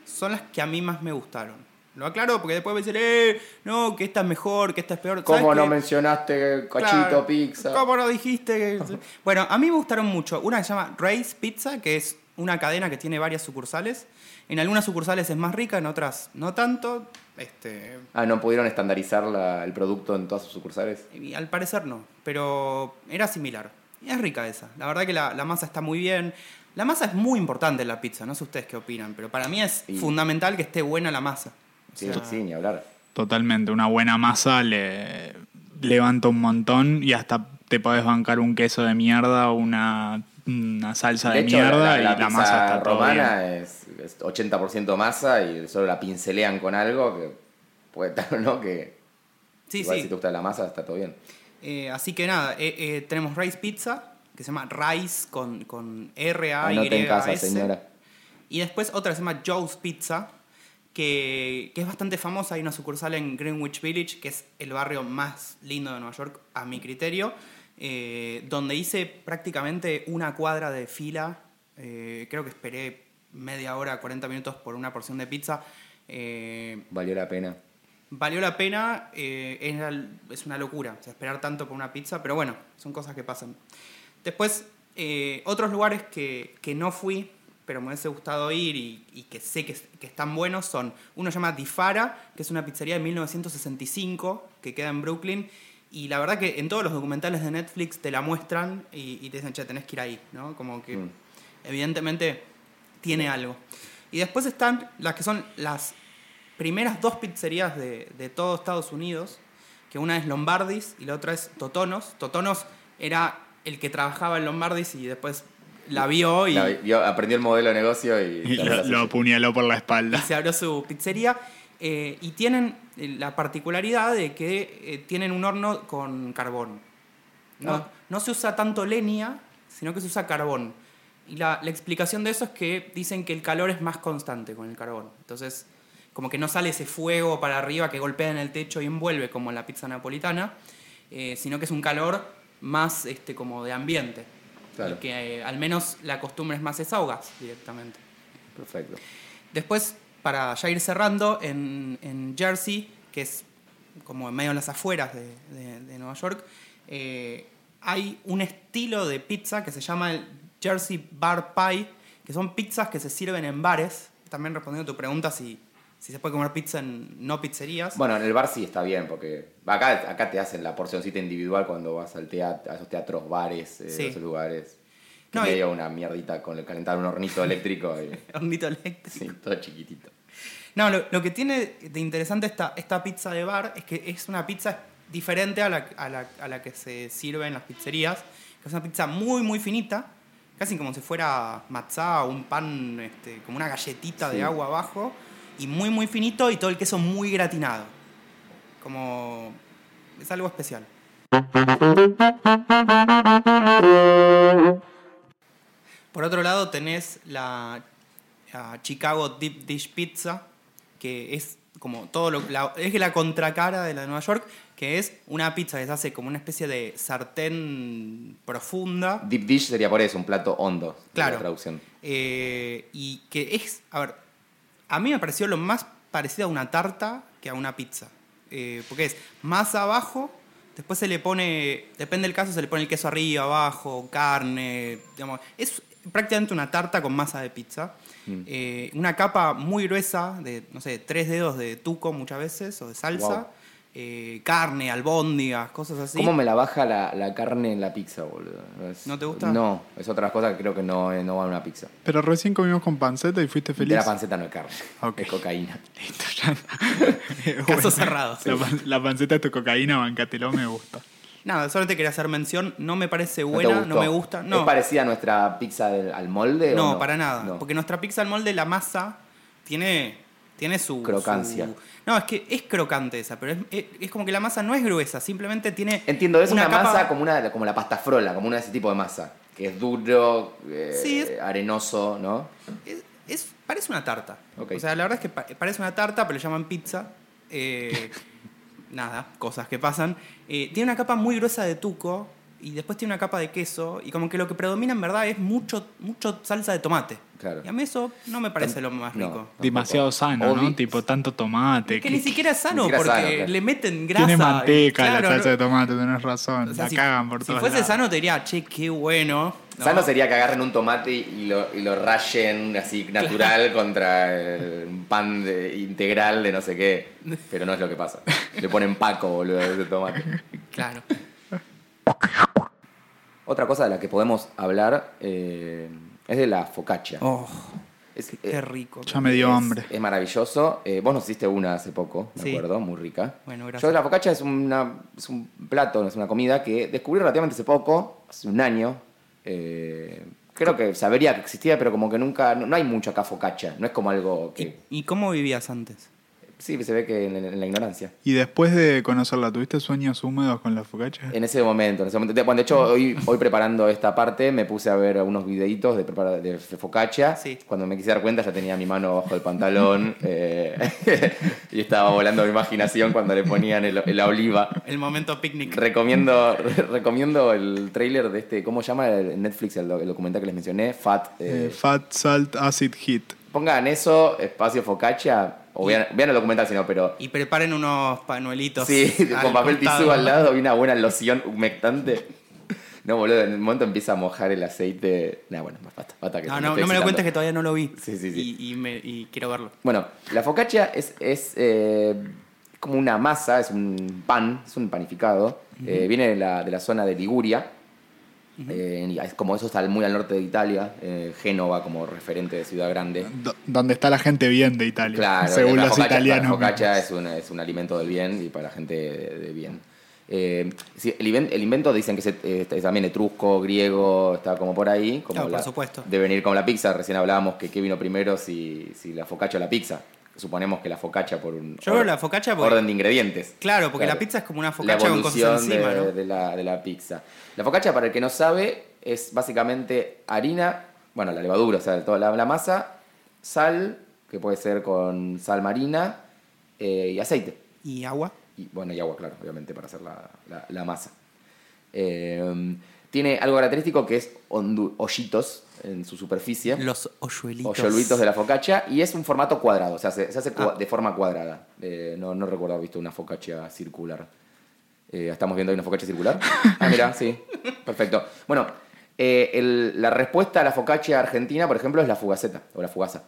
S6: son las que a mí más me gustaron. Lo aclaro porque después me dicen, eh, no, que esta es mejor, que esta es peor.
S4: ¿Cómo
S6: ¿Sabes
S4: no
S6: qué?
S4: mencionaste cachito,
S6: Claro,
S4: pizza?
S6: ¿Cómo no dijiste? que- bueno, a mí me gustaron mucho. Una que se llama Ray's Pizza, que es una cadena que tiene varias sucursales. En algunas sucursales es más rica, en otras no tanto. Este,
S4: Ah, ¿no pudieron estandarizar la- el producto en todas sus sucursales?
S6: y al parecer no, pero era similar. Y es rica esa. La verdad que la, la masa está muy bien. La masa es muy importante en la pizza, no sé ustedes qué opinan, pero para mí es
S4: Sí.
S6: fundamental que esté buena la masa. O
S4: Sí,
S6: sea,
S4: sí, ni hablar.
S5: Totalmente, una buena masa le levanta un montón y hasta te podés bancar un queso de mierda o una una salsa de,
S4: De hecho,
S5: mierda
S4: la, la
S5: y la masa está
S4: romana
S5: bien.
S4: es, es 80% masa y solo la pincelean con algo que puede estar, ¿no? Que
S6: Sí,
S4: igual
S6: sí.
S4: si te gusta la masa está todo bien.
S6: Eh, así que nada, eh, eh, tenemos Rice Pizza, que se llama Rice con, con R, A, Y,
S4: en casa, señora.
S6: Y después otra que se llama Joe's Pizza, que, que es bastante famosa. Hay una sucursal en Greenwich Village, que es el barrio más lindo de Nueva York, a mi criterio, eh, donde hice prácticamente una cuadra de fila. Eh, creo que esperé media hora, 40 minutos por una porción de pizza. Eh,
S4: Valió la pena.
S6: valió la pena, era- es una locura, o sea, esperar tanto por una pizza, pero bueno, son cosas que pasan. Después, otros lugares que, que no fui, pero me hubiese gustado ir y, y que sé que, que están buenos son, uno se llama Difara, que es una pizzería de 1965, que queda en Brooklyn, y la verdad que en todos los documentales de Netflix te la muestran y, y te dicen, che, tenés que ir ahí, ¿no? Como que
S4: Mm.
S6: evidentemente tiene algo. Y después están las que son las primeras dos pizzerías de, de todo Estados Unidos, que una es Lombardis y la otra es Totonos. Totonos era el que trabajaba en Lombardis y después la vio y,
S4: La- vio- aprendió el modelo de negocio y,
S5: lo, apuñaló por la
S6: y
S5: espalda.
S6: se abrió su pizzería. eh, y tienen eh, la particularidad de que eh, tienen un horno con carbón. No,
S4: Ah.
S6: no se usa tanto leña, sino que se usa carbón. Y la, la explicación de eso es que dicen que el calor es más constante con el carbón. Entonces, como que no sale ese fuego para arriba que golpea en el techo y envuelve como en la pizza napolitana, eh, sino que es un calor más este, como de ambiente.
S4: Claro.
S6: Y que eh, al menos la costumbre es más es a gas directamente.
S4: Perfecto.
S6: Después, para ya ir cerrando, en, en Jersey, que es como en medio de las afueras de, de- de Nueva York, eh, hay un estilo de pizza que se llama el Jersey Bar Pie, que son pizzas que se sirven en bares. También respondiendo a tu pregunta si, si se puede comer pizza en no pizzerías.
S4: Bueno, en el bar sí está bien, porque acá, acá te hacen la porcioncita individual cuando vas al teatro, a esos teatros, bares, eh,
S6: Sí.
S4: esos lugares.
S6: No, y-
S4: una mierdita con el calentar un hornito eléctrico y
S6: Hornito eléctrico.
S4: sí, todo chiquitito.
S6: No, lo, lo que tiene de interesante esta, esta pizza de bar es que es una pizza diferente a la, a, la, a la que se sirve en las pizzerías, que es una pizza muy, muy finita, casi como si fuera matzá o un pan, este, como una galletita
S4: Sí.
S6: de agua abajo, y muy, muy finito y todo el queso muy gratinado. Como... es algo especial. Por otro lado tenés la, la Chicago Deep Dish Pizza, que es como todo lo la, es la contracara de la de Nueva York, que es una pizza que se hace como una especie de sartén profunda.
S4: Deep dish sería por eso, un plato hondo.
S6: Claro.
S4: La traducción.
S6: eh, y que es, a ver, a mí me pareció lo más parecido a una tarta que a una pizza. Eh, porque es más abajo, después se le pone, depende del caso, se le pone el queso arriba, abajo, carne, digamos. Es prácticamente una tarta con masa de pizza.
S4: Mm.
S6: Eh, una capa muy gruesa de, no sé, tres dedos de tuco muchas veces, o de salsa.
S4: Wow.
S6: Eh, carne, albóndigas, cosas así.
S4: ¿Cómo me la baja la, la carne en la pizza, boludo? Es-
S6: ¿No te gusta?
S4: No, es otra cosa que creo que no, eh, no va en una pizza.
S5: Pero recién comimos con panceta y fuiste
S4: De
S5: feliz.
S4: la panceta no es carne,
S5: Ok.
S4: es cocaína.
S5: Listo, ya está.
S6: Caso cerrado.
S5: La, pan- la panceta es tu cocaína, bancatelo, me gusta.
S6: Nada, solo te quería hacer mención, no me parece
S4: ¿No te
S6: buena, no,
S4: gustó?
S6: me gusta. No,
S4: ¿Es parecida a nuestra pizza del- al molde? o
S6: No,
S4: no,
S6: para nada.
S4: No.
S6: Porque nuestra pizza al molde, la masa, tiene, tiene su...
S4: Crocancia.
S6: su- No, es que es crocante esa, pero es, es- como que la masa no es gruesa, simplemente tiene...
S4: Entiendo, es una, masa como, una, como la pasta frola, como una de ese tipo de masa. Que es duro, eh,
S6: Sí, es-
S4: arenoso, ¿no?
S6: Es, es- parece una tarta. O sea, la verdad es que pa- parece una tarta, pero le llaman pizza. Eh, nada, cosas que pasan. Eh, tiene una capa muy gruesa de tuco y después tiene una capa de queso y como que lo que predomina en verdad es mucho, mucho salsa de tomate.
S4: Claro.
S6: Y a mí eso no me parece lo más
S4: No.
S6: rico.
S4: Tampoco.
S5: Demasiado sano, ¿no? Tipo, tanto tomate.
S6: Que
S5: que-
S6: ni siquiera es sano
S4: siquiera
S6: porque
S4: sano, claro.
S6: le meten grasa.
S5: Tiene
S6: y-
S5: manteca la
S6: claro,
S5: salsa
S6: no-
S5: de tomate, tenés razón.
S6: o sea,
S5: la
S6: si,
S5: cagan por
S6: si
S5: todos
S6: fuese
S5: lados.
S6: sano te diría, che, qué bueno. ¿no?
S4: Sano sería que agarren un tomate y lo, y lo rayen así natural contra un pan de- integral de no sé qué. Pero no es lo que pasa. Le ponen paco, boludo, a ese tomate.
S6: Claro.
S4: Otra cosa de la que podemos hablar eh, es de la focaccia.
S6: Oh,
S4: Es-
S6: qué
S4: eh,
S6: rico.
S5: Ya me dio
S4: es-
S5: hambre.
S4: Es maravilloso. Eh, vos nos hiciste una hace poco, me
S6: Sí.
S4: acuerdo, muy rica.
S6: Bueno, gracias.
S4: Yo la focaccia es, una, es un plato, es una comida que descubrí relativamente hace poco, hace un año. eh, Creo que sabría que existía, pero como que nunca. No, no hay mucho acá focaccia. No es como algo
S6: ¿Y,
S4: que.
S6: y cómo vivías antes?
S4: Sí, se ve que en, en la ignorancia.
S5: Y después de conocerla, ¿tuviste sueños húmedos con la focaccia?
S4: En ese momento, en ese momento. De- Bueno, de hecho, hoy, hoy preparando esta parte me puse a ver unos videitos de, prepara- de focaccia.
S6: Sí.
S4: Cuando me quise dar cuenta ya tenía mi mano bajo el pantalón eh, y estaba volando mi imaginación cuando le ponían el, el- la oliva.
S6: El momento picnic.
S4: Recomiendo, re- recomiendo el tráiler de este, ¿cómo se llama el Netflix, el, do- el documental que les mencioné? Fat. eh,
S5: Eh, fat, salt, acid, heat.
S4: pongan eso, espacio focaccia, o vean, vean el documental si no, pero...
S6: Y preparen unos panuelitos.
S4: Sí, con papel tisú al lado y una buena loción humectante. No, boludo, en el momento empieza a mojar el aceite. Nah, bueno, basta que
S6: No,
S4: me
S6: no, me lo cuentes que todavía no lo vi.
S4: Sí, sí, sí.
S6: Y, y me- y quiero verlo.
S4: Bueno, la focaccia es, es eh, como una masa, es un pan, es un panificado. Eh, viene de la, de la zona de Liguria. Eh, y es como eso está muy al norte de Italia. eh, Génova como referente de ciudad grande.
S5: Do- donde está la gente bien de Italia.
S4: Claro,
S5: según
S4: la
S5: los
S4: focaccia,
S5: italianos.
S4: La focaccia es un, es un alimento del bien y para la gente de, de bien. Eh, sí, el, el invento dicen que es, eh, es también etrusco, griego, está como por ahí. Como
S6: Claro, por
S4: la-
S6: supuesto.
S4: De venir con la pizza. Recién hablábamos que qué vino primero, si, si la focaccia o la pizza. Suponemos que la focaccia por un
S6: Yo la porque-
S4: orden de ingredientes.
S6: Claro, porque
S4: Claro.
S6: la pizza es como una
S4: La
S6: focaccia con cosas encima,
S4: de,
S6: ¿no?
S4: de la, de la pizza. La focaccia, para el que no sabe, es básicamente harina, bueno, la levadura, o sea, toda la, la masa, sal, que puede ser con sal marina, eh, y aceite.
S6: ¿Y agua?
S4: Y, bueno, y agua, claro, obviamente, para hacer la, la- la masa. Eh, tiene algo característico que es hoyitos en su superficie.
S6: Los hoyuelitos.
S4: Hoyuelitos de la focaccia y es un formato cuadrado, o sea, se, se hace
S6: Ah.
S4: de forma cuadrada. Eh, no, no recuerdo haber visto una focaccia circular. Eh, ¿Estamos viendo ahí una focaccia circular? Ah, mira, sí. Perfecto. Bueno, eh, el- la respuesta a la focaccia argentina, por ejemplo, es la fugaceta o la fugaza.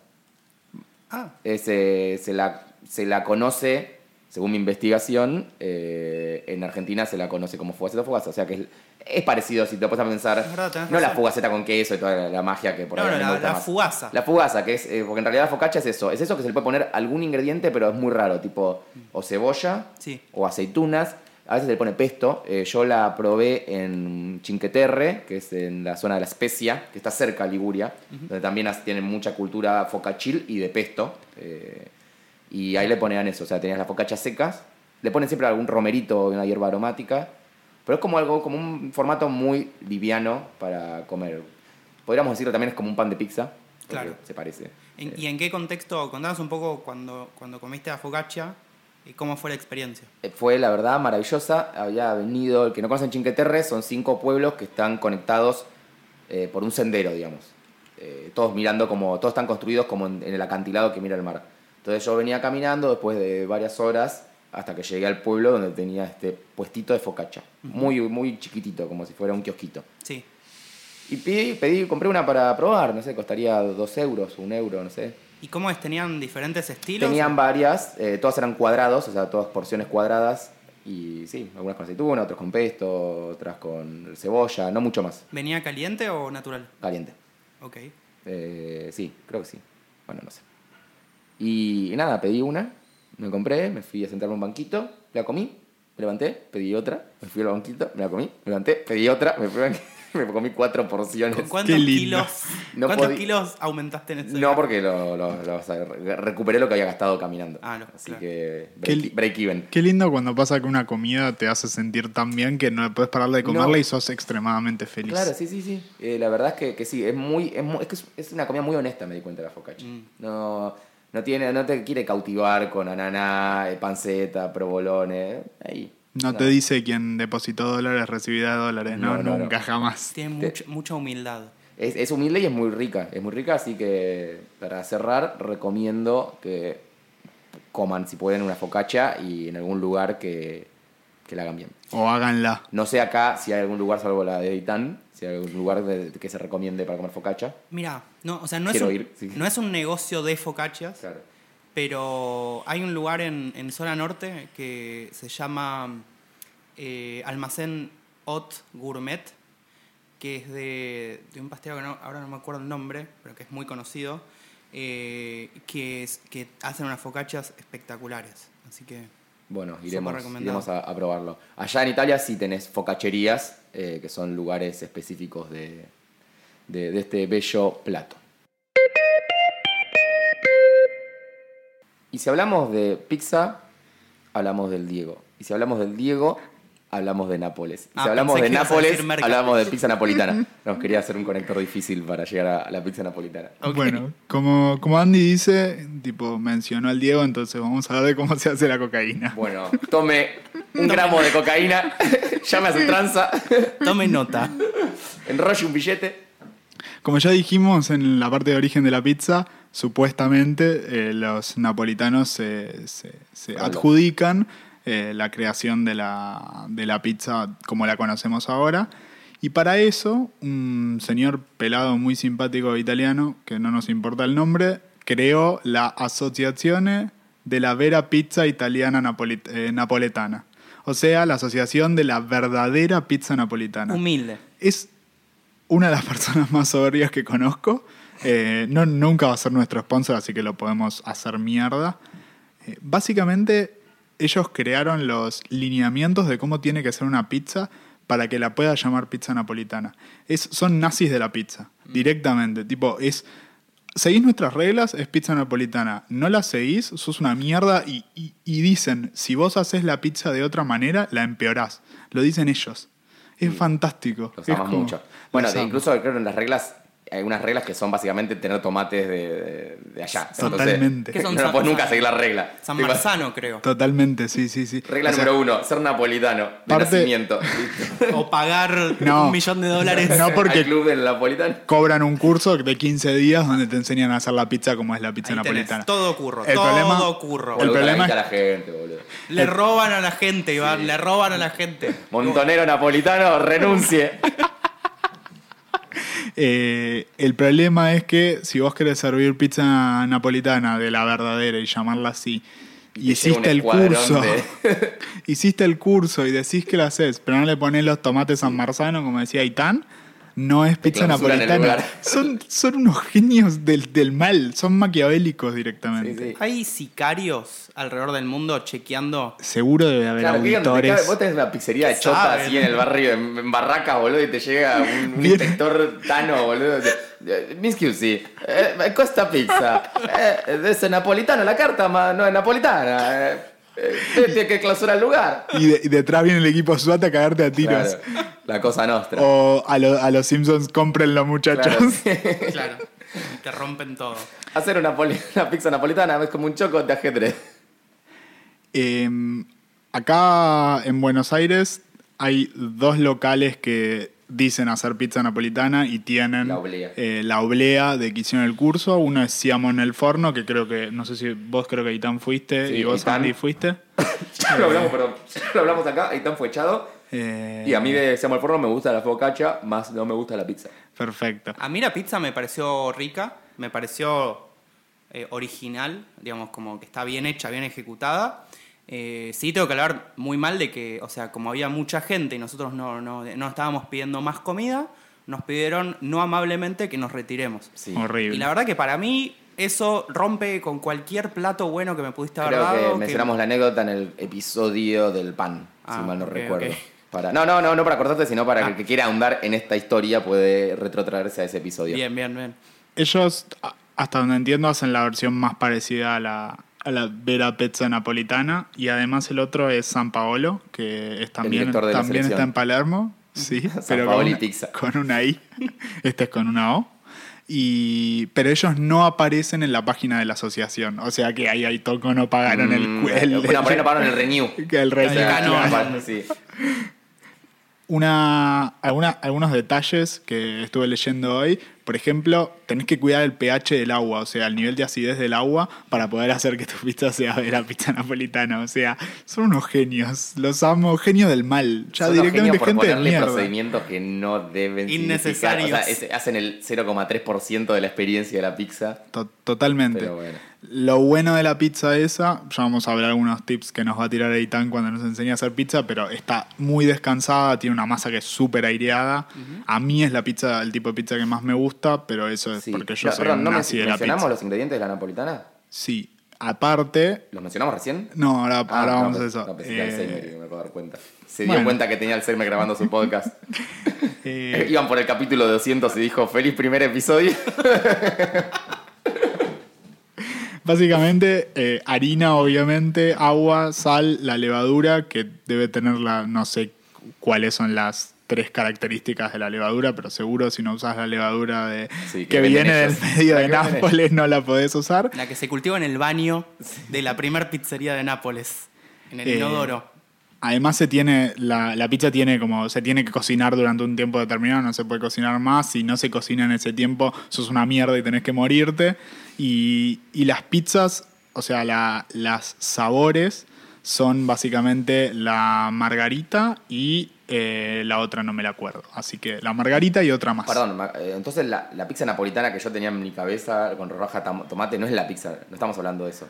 S6: Ah,
S4: se, la, se la conoce, según mi investigación, eh, en Argentina se la conoce como fugaceta o fugaza. O sea que es, es parecido, si te pones a pensar,
S6: verdad,
S4: no la fugaceta con queso y toda la, la magia que por
S6: No,
S4: ahí
S6: no,
S4: a me
S6: la-
S4: gusta
S6: la
S4: más.
S6: fugaza.
S4: La fugaza, que es, eh, porque en realidad la focaccia es eso, es eso que se le puede poner algún ingrediente, pero es muy raro, tipo o cebolla
S6: Sí.
S4: o aceitunas. A veces se le pone pesto. Eh, yo la probé en Chinqueterre, que es en la zona de la Spezia, que está cerca de Liguria, donde también tienen mucha cultura focacil y de pesto. eh, y ahí le ponían eso, o sea, tenías las focaccias secas, le ponen siempre algún romerito o una hierba aromática, pero es como algo, como un formato muy liviano para comer. Podríamos decirlo también es como un pan de pizza,
S6: Claro.
S4: se parece.
S6: ¿En- ¿Y en qué contexto? Contanos un poco cuando, cuando comiste la focaccia y cómo fue la experiencia.
S4: Eh, Fue la verdad maravillosa. Había venido, el que no conocen Chinqueterre, son cinco pueblos que están conectados eh, por un sendero, digamos. Eh, todos mirando como, todos están construidos como en, en el acantilado que mira el mar. Entonces yo venía caminando después de varias horas hasta que llegué al pueblo donde tenía este puestito de focaccia. Muy, muy chiquitito, como si fuera un kiosquito.
S6: Sí.
S4: Y pedí, pedí, compré una para probar, no sé, costaría dos euros, un euro, no sé.
S6: ¿Y cómo es? ¿Tenían diferentes estilos?
S4: Tenían varias, eh, todas eran cuadrados, o sea, todas porciones cuadradas. Y sí, algunas con aceituna, otras con pesto, otras con cebolla, no mucho más.
S6: ¿Venía caliente o natural?
S4: Caliente.
S6: Ok.
S4: Eh, sí, creo que sí. Bueno, no sé. Y nada, pedí una, me compré, me fui a sentarme en un banquito, la comí, me levanté, pedí otra, me fui al banquito, me la comí, me levanté, pedí otra, me, fui al banquito, me comí cuatro porciones.
S6: ¿Con cuántos,
S5: Qué lindo.
S6: kilos,
S4: No
S6: ¿cuántos
S4: podí-
S6: kilos aumentaste en ese
S4: No, porque lo, lo- lo- o sea, re- recuperé lo que había gastado caminando.
S6: Ah, no,
S4: Así
S6: claro.
S4: que break, even.
S5: Qué lindo cuando pasa que una comida te hace sentir tan bien que no puedes parar de comerla
S4: No.
S5: y sos extremadamente feliz.
S4: Claro, sí, sí, sí. Eh, la verdad es que, que sí, es muy, es muy- es que es, es una comida muy honesta, me di cuenta de la focaccia.
S6: Mm.
S4: No, no tiene, no te quiere cautivar con ananá, eh, panceta, provolone. eh, Ahí.
S5: No te dice quién depositó dólares recibirá dólares, no,
S4: No, no,
S5: nunca
S4: no.
S5: jamás.
S6: Tiene mucha, mucha humildad.
S4: Es, es humilde y es muy rica, es muy rica, así que para cerrar recomiendo que coman si pueden una focaccia y en algún lugar que, que la hagan bien.
S5: O háganla.
S4: No sé acá si hay algún lugar, salvo la de Itán, si hay algún lugar de- que se recomiende para comer focaccia.
S6: Mira, no, o sea, no es,
S4: Quiero
S6: un,
S4: ir, sí.
S6: no es un negocio de focaccias,
S4: Claro.
S6: pero hay un lugar en, en zona norte que se llama eh, Almacén Hot Gourmet, que es de, de un pastero que no- ahora no me acuerdo el nombre, pero que es muy conocido, eh, que, es, que hacen unas focaccias espectaculares. Así que
S4: Bueno, iremos, iremos a, a probarlo. Allá en Italia sí tenés focaccerías, eh, que son lugares específicos de, de, de este bello plato. Y si hablamos de pizza, hablamos del Diego. Y si hablamos del Diego, hablamos de Nápoles. Y si
S6: Ah,
S4: hablamos de Nápoles, hablamos de pizza napolitana. Nos quería hacer un conector difícil para llegar a, la pizza napolitana.
S6: Ok.
S5: Bueno, como, como Andy dice, tipo, mencionó al Diego, entonces vamos a ver de cómo se hace la cocaína.
S4: Bueno, tome un gramo de cocaína, llame a su tranza,
S6: Tome nota.
S4: enrolle un billete.
S5: Como ya dijimos en la parte de origen de la pizza, supuestamente eh, los napolitanos se, se- se adjudican eh, la creación de la, de la pizza como la conocemos ahora. Y para eso, un señor pelado muy simpático italiano, que no nos importa el nombre, creó la Associazione de la Vera Pizza Italiana eh, Napoletana. O sea, la asociación de la verdadera pizza napolitana
S6: Humilde.
S5: es una de las personas más soberbias que conozco. Eh, no, nunca va a ser nuestro sponsor, así que lo podemos hacer mierda. Eh, básicamente, ellos crearon los lineamientos de cómo tiene que ser una pizza para que la pueda llamar pizza napolitana. Es, son nazis de la pizza, directamente. Tipo, es. Seguís nuestras reglas, es pizza napolitana. No la seguís, sos una mierda. Y, y- y dicen: si vos haces la pizza de otra manera, la empeorás. Lo dicen ellos. Es fantástico.
S4: Los
S5: Es
S4: amas
S5: como-
S4: mucho. Bueno, incluso creo en las reglas, hay unas reglas que son básicamente tener tomates de, de- de allá. Entonces,
S5: Totalmente.
S6: ¿Qué son
S4: no puedes nunca seguir la regla.
S6: San
S4: Tipo,
S6: Marzano, creo.
S5: Totalmente, sí, sí, sí.
S4: Regla
S5: O sea,
S4: número uno, ser napolitano de
S5: Parte-
S4: nacimiento.
S6: O pagar
S5: No.
S6: un millón de dólares.
S5: No, porque-
S4: Al club del napolitano.
S5: Cobran un curso de 15 días donde te enseñan a hacer la pizza como es la pizza
S6: Ahí tenés,
S5: napolitana.
S6: todo curro,
S5: El
S6: todo
S5: problema-
S6: curro.
S5: El problema
S4: la
S5: es-
S4: a la gente, boludo.
S6: Le roban a la gente, Iván, le roban a la gente.
S4: Montonero napolitano, renuncie.
S5: Eh, el problema es que si vos querés servir pizza napolitana de la verdadera y llamarla así, y, hiciste el curso,
S4: de-
S5: hiciste el curso y decís que lo haces, pero no le pones los tomates San Marzano, como decía Itán, no es pizza napolitana.
S4: lugar.
S5: Son, son unos genios del, del mal, son maquiavélicos directamente.
S4: Sí, sí.
S6: Hay sicarios alrededor del mundo chequeando.
S5: Seguro debe haber
S4: Claro,
S5: auditores.
S4: cabe- vos tenés una pizzería de
S6: ¿Qué
S4: chota
S6: saben?
S4: así en el barrio, en, en Barracas, boludo, y te llega un, inspector tano, boludo. de- Mi scusi, eh, costa pizza. Eh, es napolitano la carta, ma no es napolitana. Eh, tiene que clausurar el lugar.
S5: Y, de- y detrás viene el equipo SWAT a cagarte a tiros.
S4: Claro, la cosa nostra.
S5: O a, lo- a los Simpsons, cómprenlo, muchachos.
S4: Claro.
S6: Claro. Te rompen todo.
S4: Hacer una, poli- una pizza napolitana es como un choco de ajedrez.
S5: Eh, acá en Buenos Aires hay dos locales que dicen hacer pizza napolitana y tienen
S4: La oblea.
S5: eh, la oblea de que hicieron el curso. Uno es Siamo en el Forno, que creo que, no sé si vos creo que Itán fuiste
S4: Sí,
S5: y vos
S4: Itán.
S5: Andy fuiste.
S4: Ya lo hablamos, perdón. Ya lo hablamos acá, tan fue echado.
S5: Eh,
S4: Y a mí de Seamos el Forno me gusta la focaccia, más no me gusta la pizza.
S5: Perfecto.
S6: A mí la pizza me pareció rica, me pareció eh, original, digamos, como que está bien hecha, bien ejecutada. Eh, sí tengo que hablar muy mal de que, o sea, como había mucha gente y nosotros no, no, no estábamos pidiendo más comida, nos pidieron no amablemente que nos retiremos.
S4: Sí.
S5: Horrible.
S6: Y la verdad que para mí eso rompe con cualquier plato bueno que me pudiste haber
S4: Creo
S6: dado.
S4: que mencionamos la anécdota en el episodio del pan,
S6: Ah,
S4: si mal no recuerdo. Para, no, no, no, no para cortarte, sino para que
S6: Ah.
S4: el que quiera ahondar en esta historia puede retrotraerse a ese episodio.
S6: Bien, bien, bien.
S5: Ellos, hasta donde entiendo, hacen la versión más parecida a la, a la Vera Pizza napolitana. Y además el otro es San Paolo, que es también, también está en Palermo. Sí,
S4: San
S5: pero con una,
S4: Pizza.
S5: con una I. Este es con una O. Y, pero ellos no aparecen en la página de la asociación. O sea que ahí hay toco, no pagaron el,
S4: Mm,
S5: el,
S4: por ahí no pagaron el renew.
S5: el renew, claro.
S4: sí.
S5: una, alguna- algunos detalles que estuve leyendo hoy. Por ejemplo, tenés que cuidar el pH del agua, o sea, el nivel de acidez del agua para poder hacer que tu pizza sea la pizza napolitana. O sea, son unos genios. Los amo, genio del mal. Ya
S4: Son
S5: directamente
S4: genios por
S5: gente de
S4: ponerle
S5: mierda.
S4: procedimientos que no deben
S6: Innecesarios.
S4: O sea, es- hacen el 0,3% de la experiencia de la pizza.
S5: To- Totalmente.
S4: Pero bueno.
S5: Lo bueno de la pizza esa, ya vamos a hablar algunos tips que nos va a tirar Eitan cuando nos enseñe a hacer pizza, pero está muy descansada, tiene una masa que es súper aireada. A mí es la pizza, el tipo de pizza que más me gusta, pero eso es
S4: Sí.
S5: porque yo
S4: No,
S5: soy
S4: perdón, ¿no men-
S5: nazi de la
S4: mencionamos
S5: pizza.
S4: los ingredientes de la napolitana?
S5: Sí. aparte,
S4: ¿Los mencionamos recién?
S5: no, ahora,
S4: Ah,
S5: ahora
S4: no,
S5: vamos a
S4: pues-
S5: eso.
S4: No, pensé que
S5: Eh,
S4: me de dar cuenta. Se
S5: bueno.
S4: dio cuenta que tenía Alzheimer grabando su podcast.
S5: eh,
S4: Iban por el capítulo 200 y dijo, feliz primer episodio.
S5: Básicamente, eh, harina, obviamente, agua, sal, la levadura, que debe tener la, no sé cuáles son las tres características de la levadura, pero seguro si no usas la levadura de,
S4: Sí, que
S5: viene del medio de Nápoles no la podés usar.
S6: La que se cultiva en el baño de la primer pizzería de Nápoles, en el
S5: Eh,
S6: inodoro.
S5: Además se tiene, la, la pizza tiene como, se tiene que cocinar durante un tiempo determinado, no se puede cocinar más, si no se cocina en ese tiempo, sos una mierda y tenés que morirte. Y, y las pizzas, o sea, la- las sabores son básicamente la margarita y eh, la otra no me la acuerdo. Así que la margarita y otra más.
S4: Perdón, eh, entonces la, pizza napolitana que yo tenía en mi cabeza con roja tam- tomate no es la pizza, no estamos hablando de eso.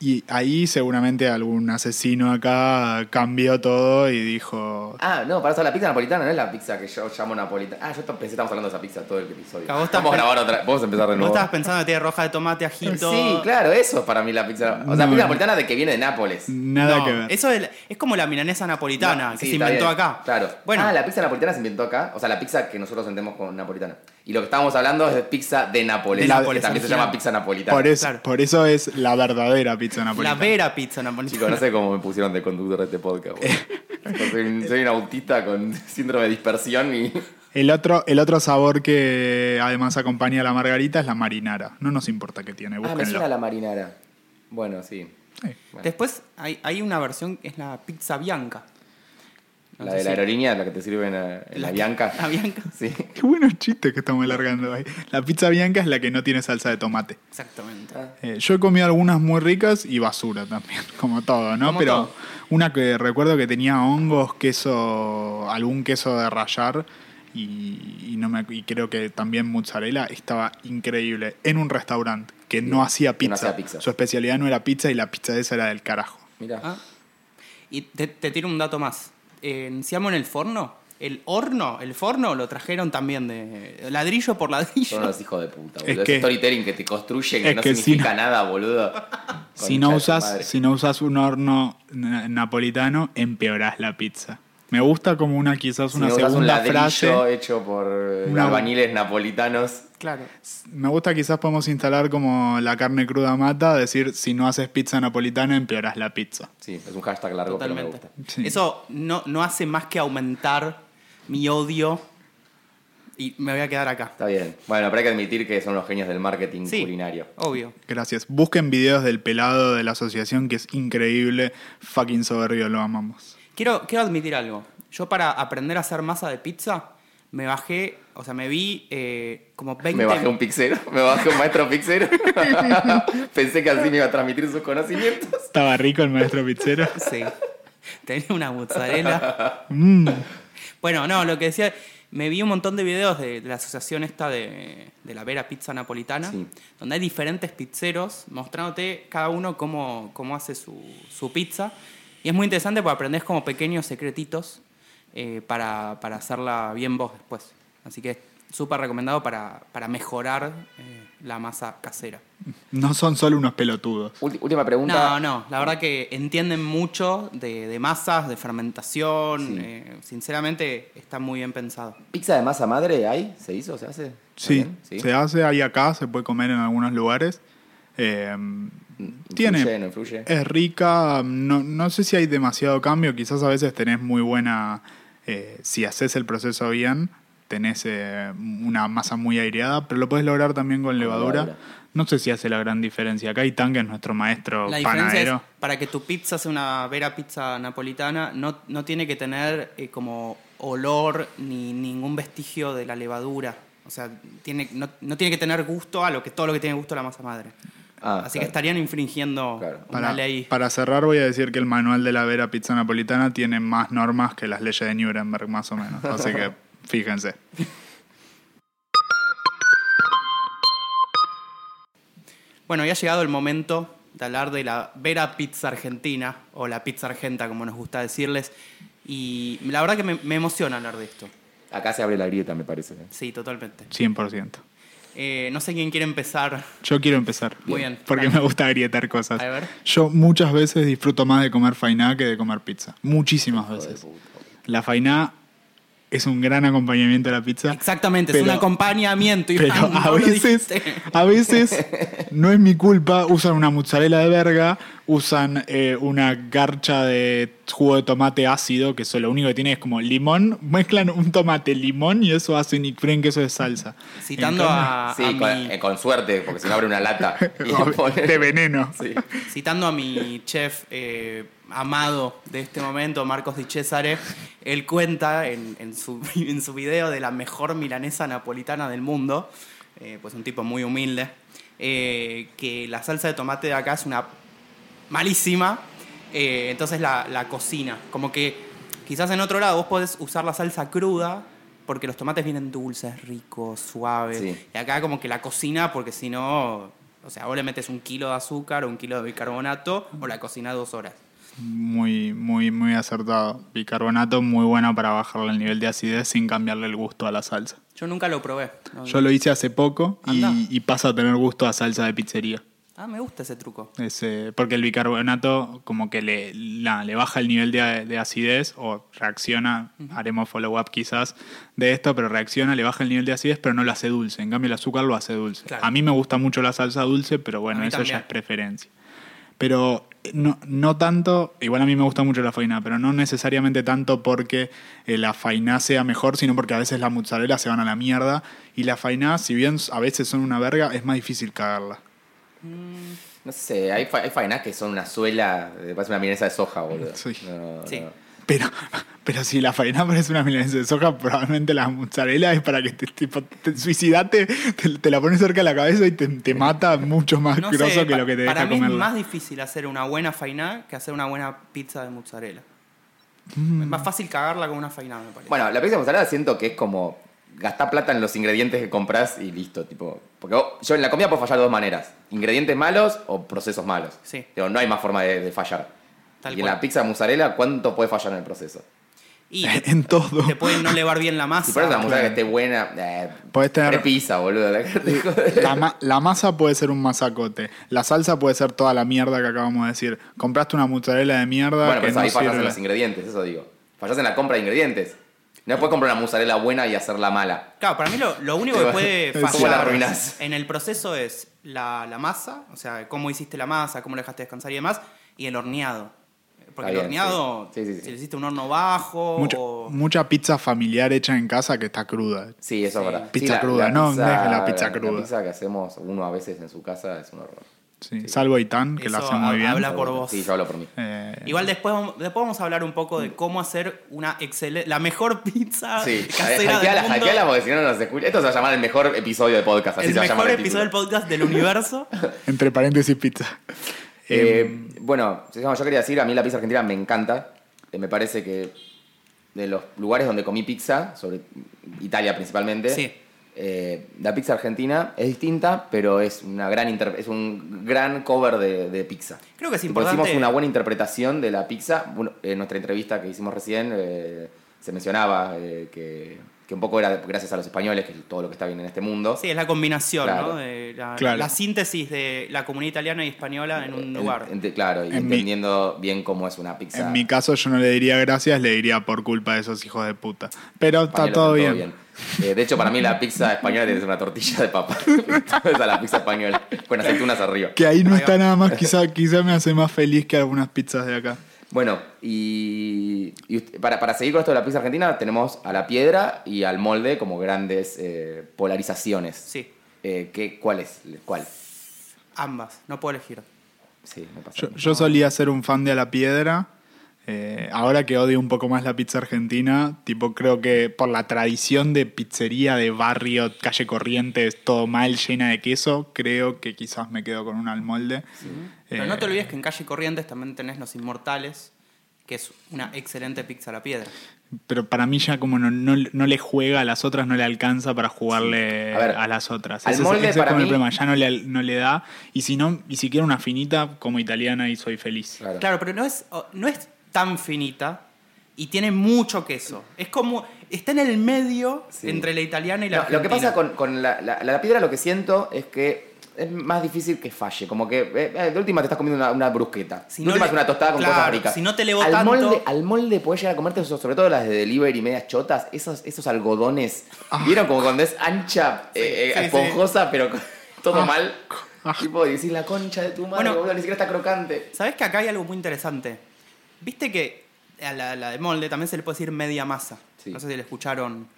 S5: Y ahí seguramente algún asesino acá cambió todo y dijo,
S4: Ah, no, para eso la pizza napolitana no es la pizza que yo llamo napolitana. Ah, yo pensé que estábamos hablando de esa pizza todo el episodio.
S6: Vos
S4: Vamos a grabar otra, vamos a empezar de
S6: Vos
S4: nuevo.
S6: estabas pensando que tiene roja de tomate, ajito.
S4: Sí, claro, eso es para mí la pizza. O sea,
S5: No,
S4: pizza napolitana de que viene de Nápoles.
S5: nada
S6: No,
S5: que ver.
S6: Eso es, es como la milanesa napolitana,
S4: No,
S6: que
S4: sí,
S6: se inventó
S4: bien,
S6: acá.
S4: Claro.
S6: Bueno,
S4: Ah, la pizza napolitana se inventó acá. O sea, la pizza que nosotros entendemos como napolitana. Y lo que estábamos hablando es de pizza de Nápoles.
S6: De Nápoles,
S4: que también se llama pizza napolitana.
S5: Por eso,
S6: Claro.
S5: por eso es la verdadera pizza
S6: la
S5: napolitana.
S6: vera pizza napolitana.
S4: Chicos, no sé cómo me pusieron de conductor de este podcast. soy, un, soy un autista con síndrome de dispersión y...
S5: El otro, el otro sabor que además acompaña a la margarita es la marinara. No nos importa qué tiene,
S4: Ah, me suena la marinara. Bueno, sí.
S5: Sí.
S6: Después hay, hay una versión que es la pizza bianca. No
S4: la de la aerolínea, la que te sirve en la, en la
S6: La-
S4: Bianca.
S6: la Bianca.
S4: Sí.
S5: Qué buenos chistes que estamos alargando ahí. La pizza bianca es la que no tiene salsa de tomate.
S6: Exactamente.
S5: Eh, yo he comido algunas muy ricas y basura también, como todo, ¿no?
S6: Como
S5: Pero
S6: todo.
S5: una que recuerdo que tenía hongos, queso, algún queso de rallar y, y no me, y creo que también mozzarella estaba increíble en un restaurante que no hacía
S4: que no
S5: pizza.
S4: hacía pizza.
S5: Su especialidad no era pizza y la pizza esa era del carajo.
S4: Mira.
S6: Ah. Y te, te tiro un dato más. En Siamo en el forno, el horno, el forno lo trajeron también de ladrillo por ladrillo.
S4: Son unos hijos de puta,
S5: Es
S4: boludo.
S5: que-
S4: Ese storytelling que te construyen que
S5: es
S4: no
S5: que
S4: significa
S5: si no-
S4: nada, boludo.
S5: Si no, usas, si no usas un horno na- napolitano, empeorás la pizza. Me gusta como una quizás
S4: Si
S5: una
S4: no usas un
S5: segunda
S4: ladrillo
S5: frase.
S4: hecho por eh,
S5: Una-
S4: albañiles napolitanos.
S6: Claro.
S5: Me gusta quizás podemos instalar como la carne cruda mata, decir si no haces pizza napolitana empeorás la pizza.
S4: Sí, es un hashtag largo, pero me
S6: Totalmente.
S4: gusta.
S5: Sí.
S6: Eso no, no hace más que aumentar mi odio y me voy a quedar acá.
S4: Está bien. Bueno, pero hay que admitir que son los genios del marketing
S6: Sí,
S4: culinario.
S6: obvio.
S5: Gracias. Busquen videos del pelado de la asociación que es increíble. Fucking soberbio, lo amamos.
S6: Quiero, quiero admitir algo. Yo para aprender a hacer masa de pizza me bajé, o sea, me vi eh, como 20...
S4: Me bajé un pixero, me bajé un maestro pixero. Pensé que así me iba a transmitir sus conocimientos.
S5: Estaba rico el maestro pizzero.
S6: Sí. Tenía una mozzarella.
S5: Mm.
S6: Bueno, no, lo que decía, me vi un montón de videos de, de la asociación esta de, de la Vera Pizza Napolitana,
S4: Sí.
S6: donde hay diferentes pizzeros mostrándote cada uno cómo, cómo hace su, su pizza. Y es muy interesante porque aprendés como pequeños secretitos eh, para, para hacerla bien vos después. Así que es súper recomendado para, para mejorar eh, la masa casera.
S5: No son solo unos pelotudos.
S4: Última pregunta.
S6: No, no, la verdad que entienden mucho de, de masas, de fermentación.
S4: Sí.
S6: eh, sinceramente está muy bien pensado.
S4: ¿Pizza de masa madre hay? ¿Se hizo? ¿Se hace?
S5: ¿Sí? se hace ahí acá, se puede comer en algunos lugares.
S4: ¿Influye,
S5: tiene,
S4: no influye?
S5: es rica, no, no sé si hay demasiado cambio, quizás a veces tenés muy buena, eh, si haces el proceso bien, tenés eh, una masa muy aireada, pero lo puedes lograr también con levadura.
S4: levadura.
S5: No sé si hace la gran diferencia. Acá Itang es nuestro maestro
S6: La diferencia
S5: panadero.
S6: es, para que tu pizza sea una vera pizza napolitana, no, no tiene que tener eh, como olor ni ningún vestigio de la levadura. O sea, tiene, no, no tiene que tener gusto a lo que todo lo que tiene gusto la masa madre.
S4: Ah,
S6: Así que
S4: claro.
S6: estarían infringiendo
S4: Claro.
S6: una
S5: Para,
S6: ley.
S5: para cerrar voy a decir que el manual de la Vera Pizza Napolitana tiene más normas que las leyes de Nuremberg, más o menos. Así que fíjense.
S6: Bueno, ya ha llegado el momento de hablar de la Vera Pizza Argentina, o la pizza argenta, como nos gusta decirles. Y la verdad que me, me emociona hablar de esto.
S4: Acá se abre la grieta, me parece.
S6: Sí, totalmente.
S5: 100%.
S6: Eh, no sé quién quiere empezar.
S5: Yo quiero empezar.
S6: Muy bien.
S5: Porque
S6: Dale.
S5: me gusta agrietar cosas.
S6: A ver.
S5: Yo muchas veces disfruto más de comer fainá que de comer pizza. Muchísimas veces. La fainá es un gran acompañamiento de la pizza.
S6: Exactamente, es
S5: Pero-
S6: un acompañamiento.
S5: Pero
S6: Iván,
S5: a
S6: no lo
S5: veces, a veces no es mi culpa, usan una mozzarella de verga, usan eh, una garcha de jugo de tomate ácido, que eso lo único que tiene es como limón, mezclan un tomate, limón y eso hacen y creen que eso es salsa.
S6: Citando a,
S4: Sí,
S6: a
S4: con,
S6: mi,
S4: eh, con suerte, porque si no abre una lata.
S5: de veneno.
S4: Sí.
S6: citando a mi chef eh, amado de este momento, Marcos Di Cesare, él cuenta en, en su, en su video de la mejor milanesa napolitana del mundo, eh, pues un tipo muy humilde, eh, que la salsa de tomate de acá es una malísima, eh, entonces la, la cocina. Como que quizás en otro lado vos podés usar la salsa cruda porque los tomates vienen dulces, ricos, suaves.
S4: Sí.
S6: Y acá como que la cocina porque si no, o sea, vos le metes un kilo de azúcar o un kilo de bicarbonato o la cocina dos horas.
S5: Muy, muy, muy acertado. Bicarbonato muy bueno para bajarle el nivel de acidez sin cambiarle el gusto a la salsa.
S6: Yo nunca lo probé. No-
S5: Yo lo hice hace poco y, y pasa a tener gusto a salsa de pizzería.
S6: Ah, me gusta ese truco.
S5: Es, eh, porque el bicarbonato como que le, la- le baja el nivel de, de acidez o reacciona, haremos follow-up quizás de esto, pero reacciona, le baja el nivel de acidez, pero no lo hace dulce. En cambio el azúcar lo hace dulce.
S6: Claro.
S5: A mí me gusta mucho la salsa dulce, pero bueno, eso
S6: también.
S5: ya es preferencia. Pero no, no tanto, igual a mí me gusta mucho la faina, pero no necesariamente tanto porque eh, la faina sea mejor, sino porque a veces la mozzarella se van a la mierda y la faina, si bien a veces son una verga, es más difícil cagarla.
S4: No sé, hay, fa- hay fainas que son una suela, eh, parece una milanesa de soja, boludo.
S5: Sí.
S4: No,
S6: Sí.
S5: Pero, pero si la faina parece una milanesa de soja, probablemente la mozzarella es para que te, tipo, te suicidate, te, te la pones cerca de la cabeza y te, te mata mucho más
S6: No
S5: grosso
S6: sé,
S5: que lo que te
S6: para
S5: deja
S6: mí
S5: comer.
S6: es más difícil hacer una buena fainá que hacer una buena pizza de mozzarella.
S5: Mm.
S6: Es más fácil cagarla con una fainá, me parece.
S4: Bueno, la pizza de mozzarella siento que es como gastar plata en los ingredientes que compras y listo, tipo. Porque vos- yo en la comida puedo fallar de dos maneras: ingredientes malos o procesos malos.
S6: Sí.
S4: Digo, no hay más forma de, de fallar.
S6: Tal
S4: y en
S6: cual.
S4: la pizza de mozzarella, ¿cuánto puede fallar en el proceso?
S6: Y te,
S5: en todo.
S6: te puede no levar bien la masa.
S4: Si pones una mozzarella que esté buena, eh,
S5: Podés tener-
S4: pizza, boludo.
S5: La, ma- la masa puede ser un masacote. La salsa puede ser toda la mierda que acabamos de decir. Compraste una mozzarella de mierda
S4: Bueno,
S5: que
S4: pero
S5: no
S4: ahí fallas en los ingredientes, eso digo. Fallas en la compra de ingredientes. No puedes comprar una mozzarella buena y hacerla mala.
S6: Claro, para mí lo, lo único que puede
S5: ¿Cómo
S6: fallar
S4: la
S6: en el proceso es la, la masa, o sea, cómo hiciste la masa, cómo la dejaste descansar y demás, y el horneado. Porque
S4: Está
S6: el
S4: bien,
S6: horneado,
S4: sí. Sí, sí, sí.
S6: si le hiciste un horno bajo
S5: Mucha,
S6: o...
S5: mucha pizza familiar hecha en casa que está cruda.
S4: Sí, eso es verdad.
S5: Pizza
S4: Sí, la-
S5: cruda,
S4: la
S5: no,
S4: pizza-
S5: dejen la pizza
S4: La
S5: cruda.
S4: pizza que hacemos uno a veces en su casa es un horror.
S5: Sí. Salvo Itán, que lo hace muy bien.
S6: habla por vos.
S4: Sí, yo hablo por mí.
S5: Eh,
S6: Igual después, vamos- después vamos a hablar un poco de cómo hacer una excelente, la mejor pizza
S4: Sí, hackeala, hackeala porque si no no nos escucha. Esto se va a llamar el mejor episodio de podcast. Así
S6: el
S4: se va a
S6: mejor
S4: llamar el
S6: episodio del podcast del universo.
S5: entre paréntesis, pizza.
S4: Eh, bueno, yo quería decir, a mí la pizza argentina me encanta. Eh, me parece que de los lugares donde comí pizza, sobre Italia principalmente,
S6: Sí.
S4: eh, la pizza argentina es distinta, pero es una gran inter- es un gran cover de, de pizza.
S6: Creo que es importante-
S4: Hicimos una buena interpretación de la pizza. Bueno, en nuestra entrevista que hicimos recién eh, se mencionaba que, que un poco era gracias a los españoles, que es todo lo que está bien en este mundo.
S6: Sí, es la combinación,
S4: Claro.
S6: ¿no? De la,
S5: Claro.
S6: la síntesis de la comunidad italiana y española en un
S4: En-
S6: lugar.
S4: claro, y
S5: En mi-
S4: entendiendo bien cómo es una pizza.
S5: En mi caso yo no le diría gracias, le diría por culpa de esos hijos de puta. Pero está
S4: Españoles,
S5: todo bien.
S4: Eh, de hecho, para mí la pizza española tiene que ser una tortilla de papa. Esa es la pizza española. Con aceitunas arriba.
S5: Que ahí no está nada más, quizá, quizá me hace más feliz que algunas pizzas de acá.
S4: Bueno, y, para, para seguir con esto de la pizza argentina, tenemos a la piedra y al molde como grandes eh, polarizaciones.
S6: Sí,
S4: Eh, ¿qué, ¿Cuál es? ¿Cuál?
S6: ambas, no puedo elegir.
S4: Sí, me pasa.
S5: Yo, yo solía ser un fan de a la piedra. Eh, ahora que odio un poco más la pizza argentina, tipo creo que por la tradición de pizzería de barrio, calle Corrientes, todo mal, llena de queso, creo que quizás me quedo con un al molde.
S6: Pero
S5: Eh,
S6: no te olvides que en Calle Corrientes también tenés Los Inmortales, que es una excelente pizza a la piedra.
S5: Pero para mí ya como no, no, no le juega a las otras, no le alcanza para jugarle
S4: A ver,
S5: a las otras.
S4: al
S5: Ese, es-
S4: molde
S5: ese es
S4: para
S5: como el
S4: mí-
S5: problema, ya no le, no le da. Y si no, y si quiero una finita como italiana y soy feliz.
S4: Claro.
S6: Claro, pero no es, no es tan finita, y tiene mucho queso. Es como. Está en el medio
S4: Sí.
S6: entre la italiana y la
S4: No, lo que pasa con, con la, la- la piedra, lo que siento es que es más difícil que falle. Como que eh, eh, de última te estás comiendo una, una brusqueta.
S6: Si
S4: de
S6: no
S4: última
S6: le-
S4: es una tostada con
S6: claro,
S4: cosas ricas.
S6: si no te elevó
S4: al
S6: tanto-
S4: Molde, al molde podés llegar a comerte, eso, sobre todo las de delivery medias chotas, esos, esos algodones. ¿Vieron como cuando es ancha, eh, eh,
S6: sí, sí.
S4: esponjosa, pero todo
S5: Ah.
S4: mal? Tipo, y decís la concha de tu madre,
S6: Bueno.
S4: boludo, ni siquiera está crocante.
S6: ¿Sabes que acá hay algo muy interesante? Viste que a la, la de molde también se le puede decir media masa.
S4: Sí.
S6: No sé si le escucharon.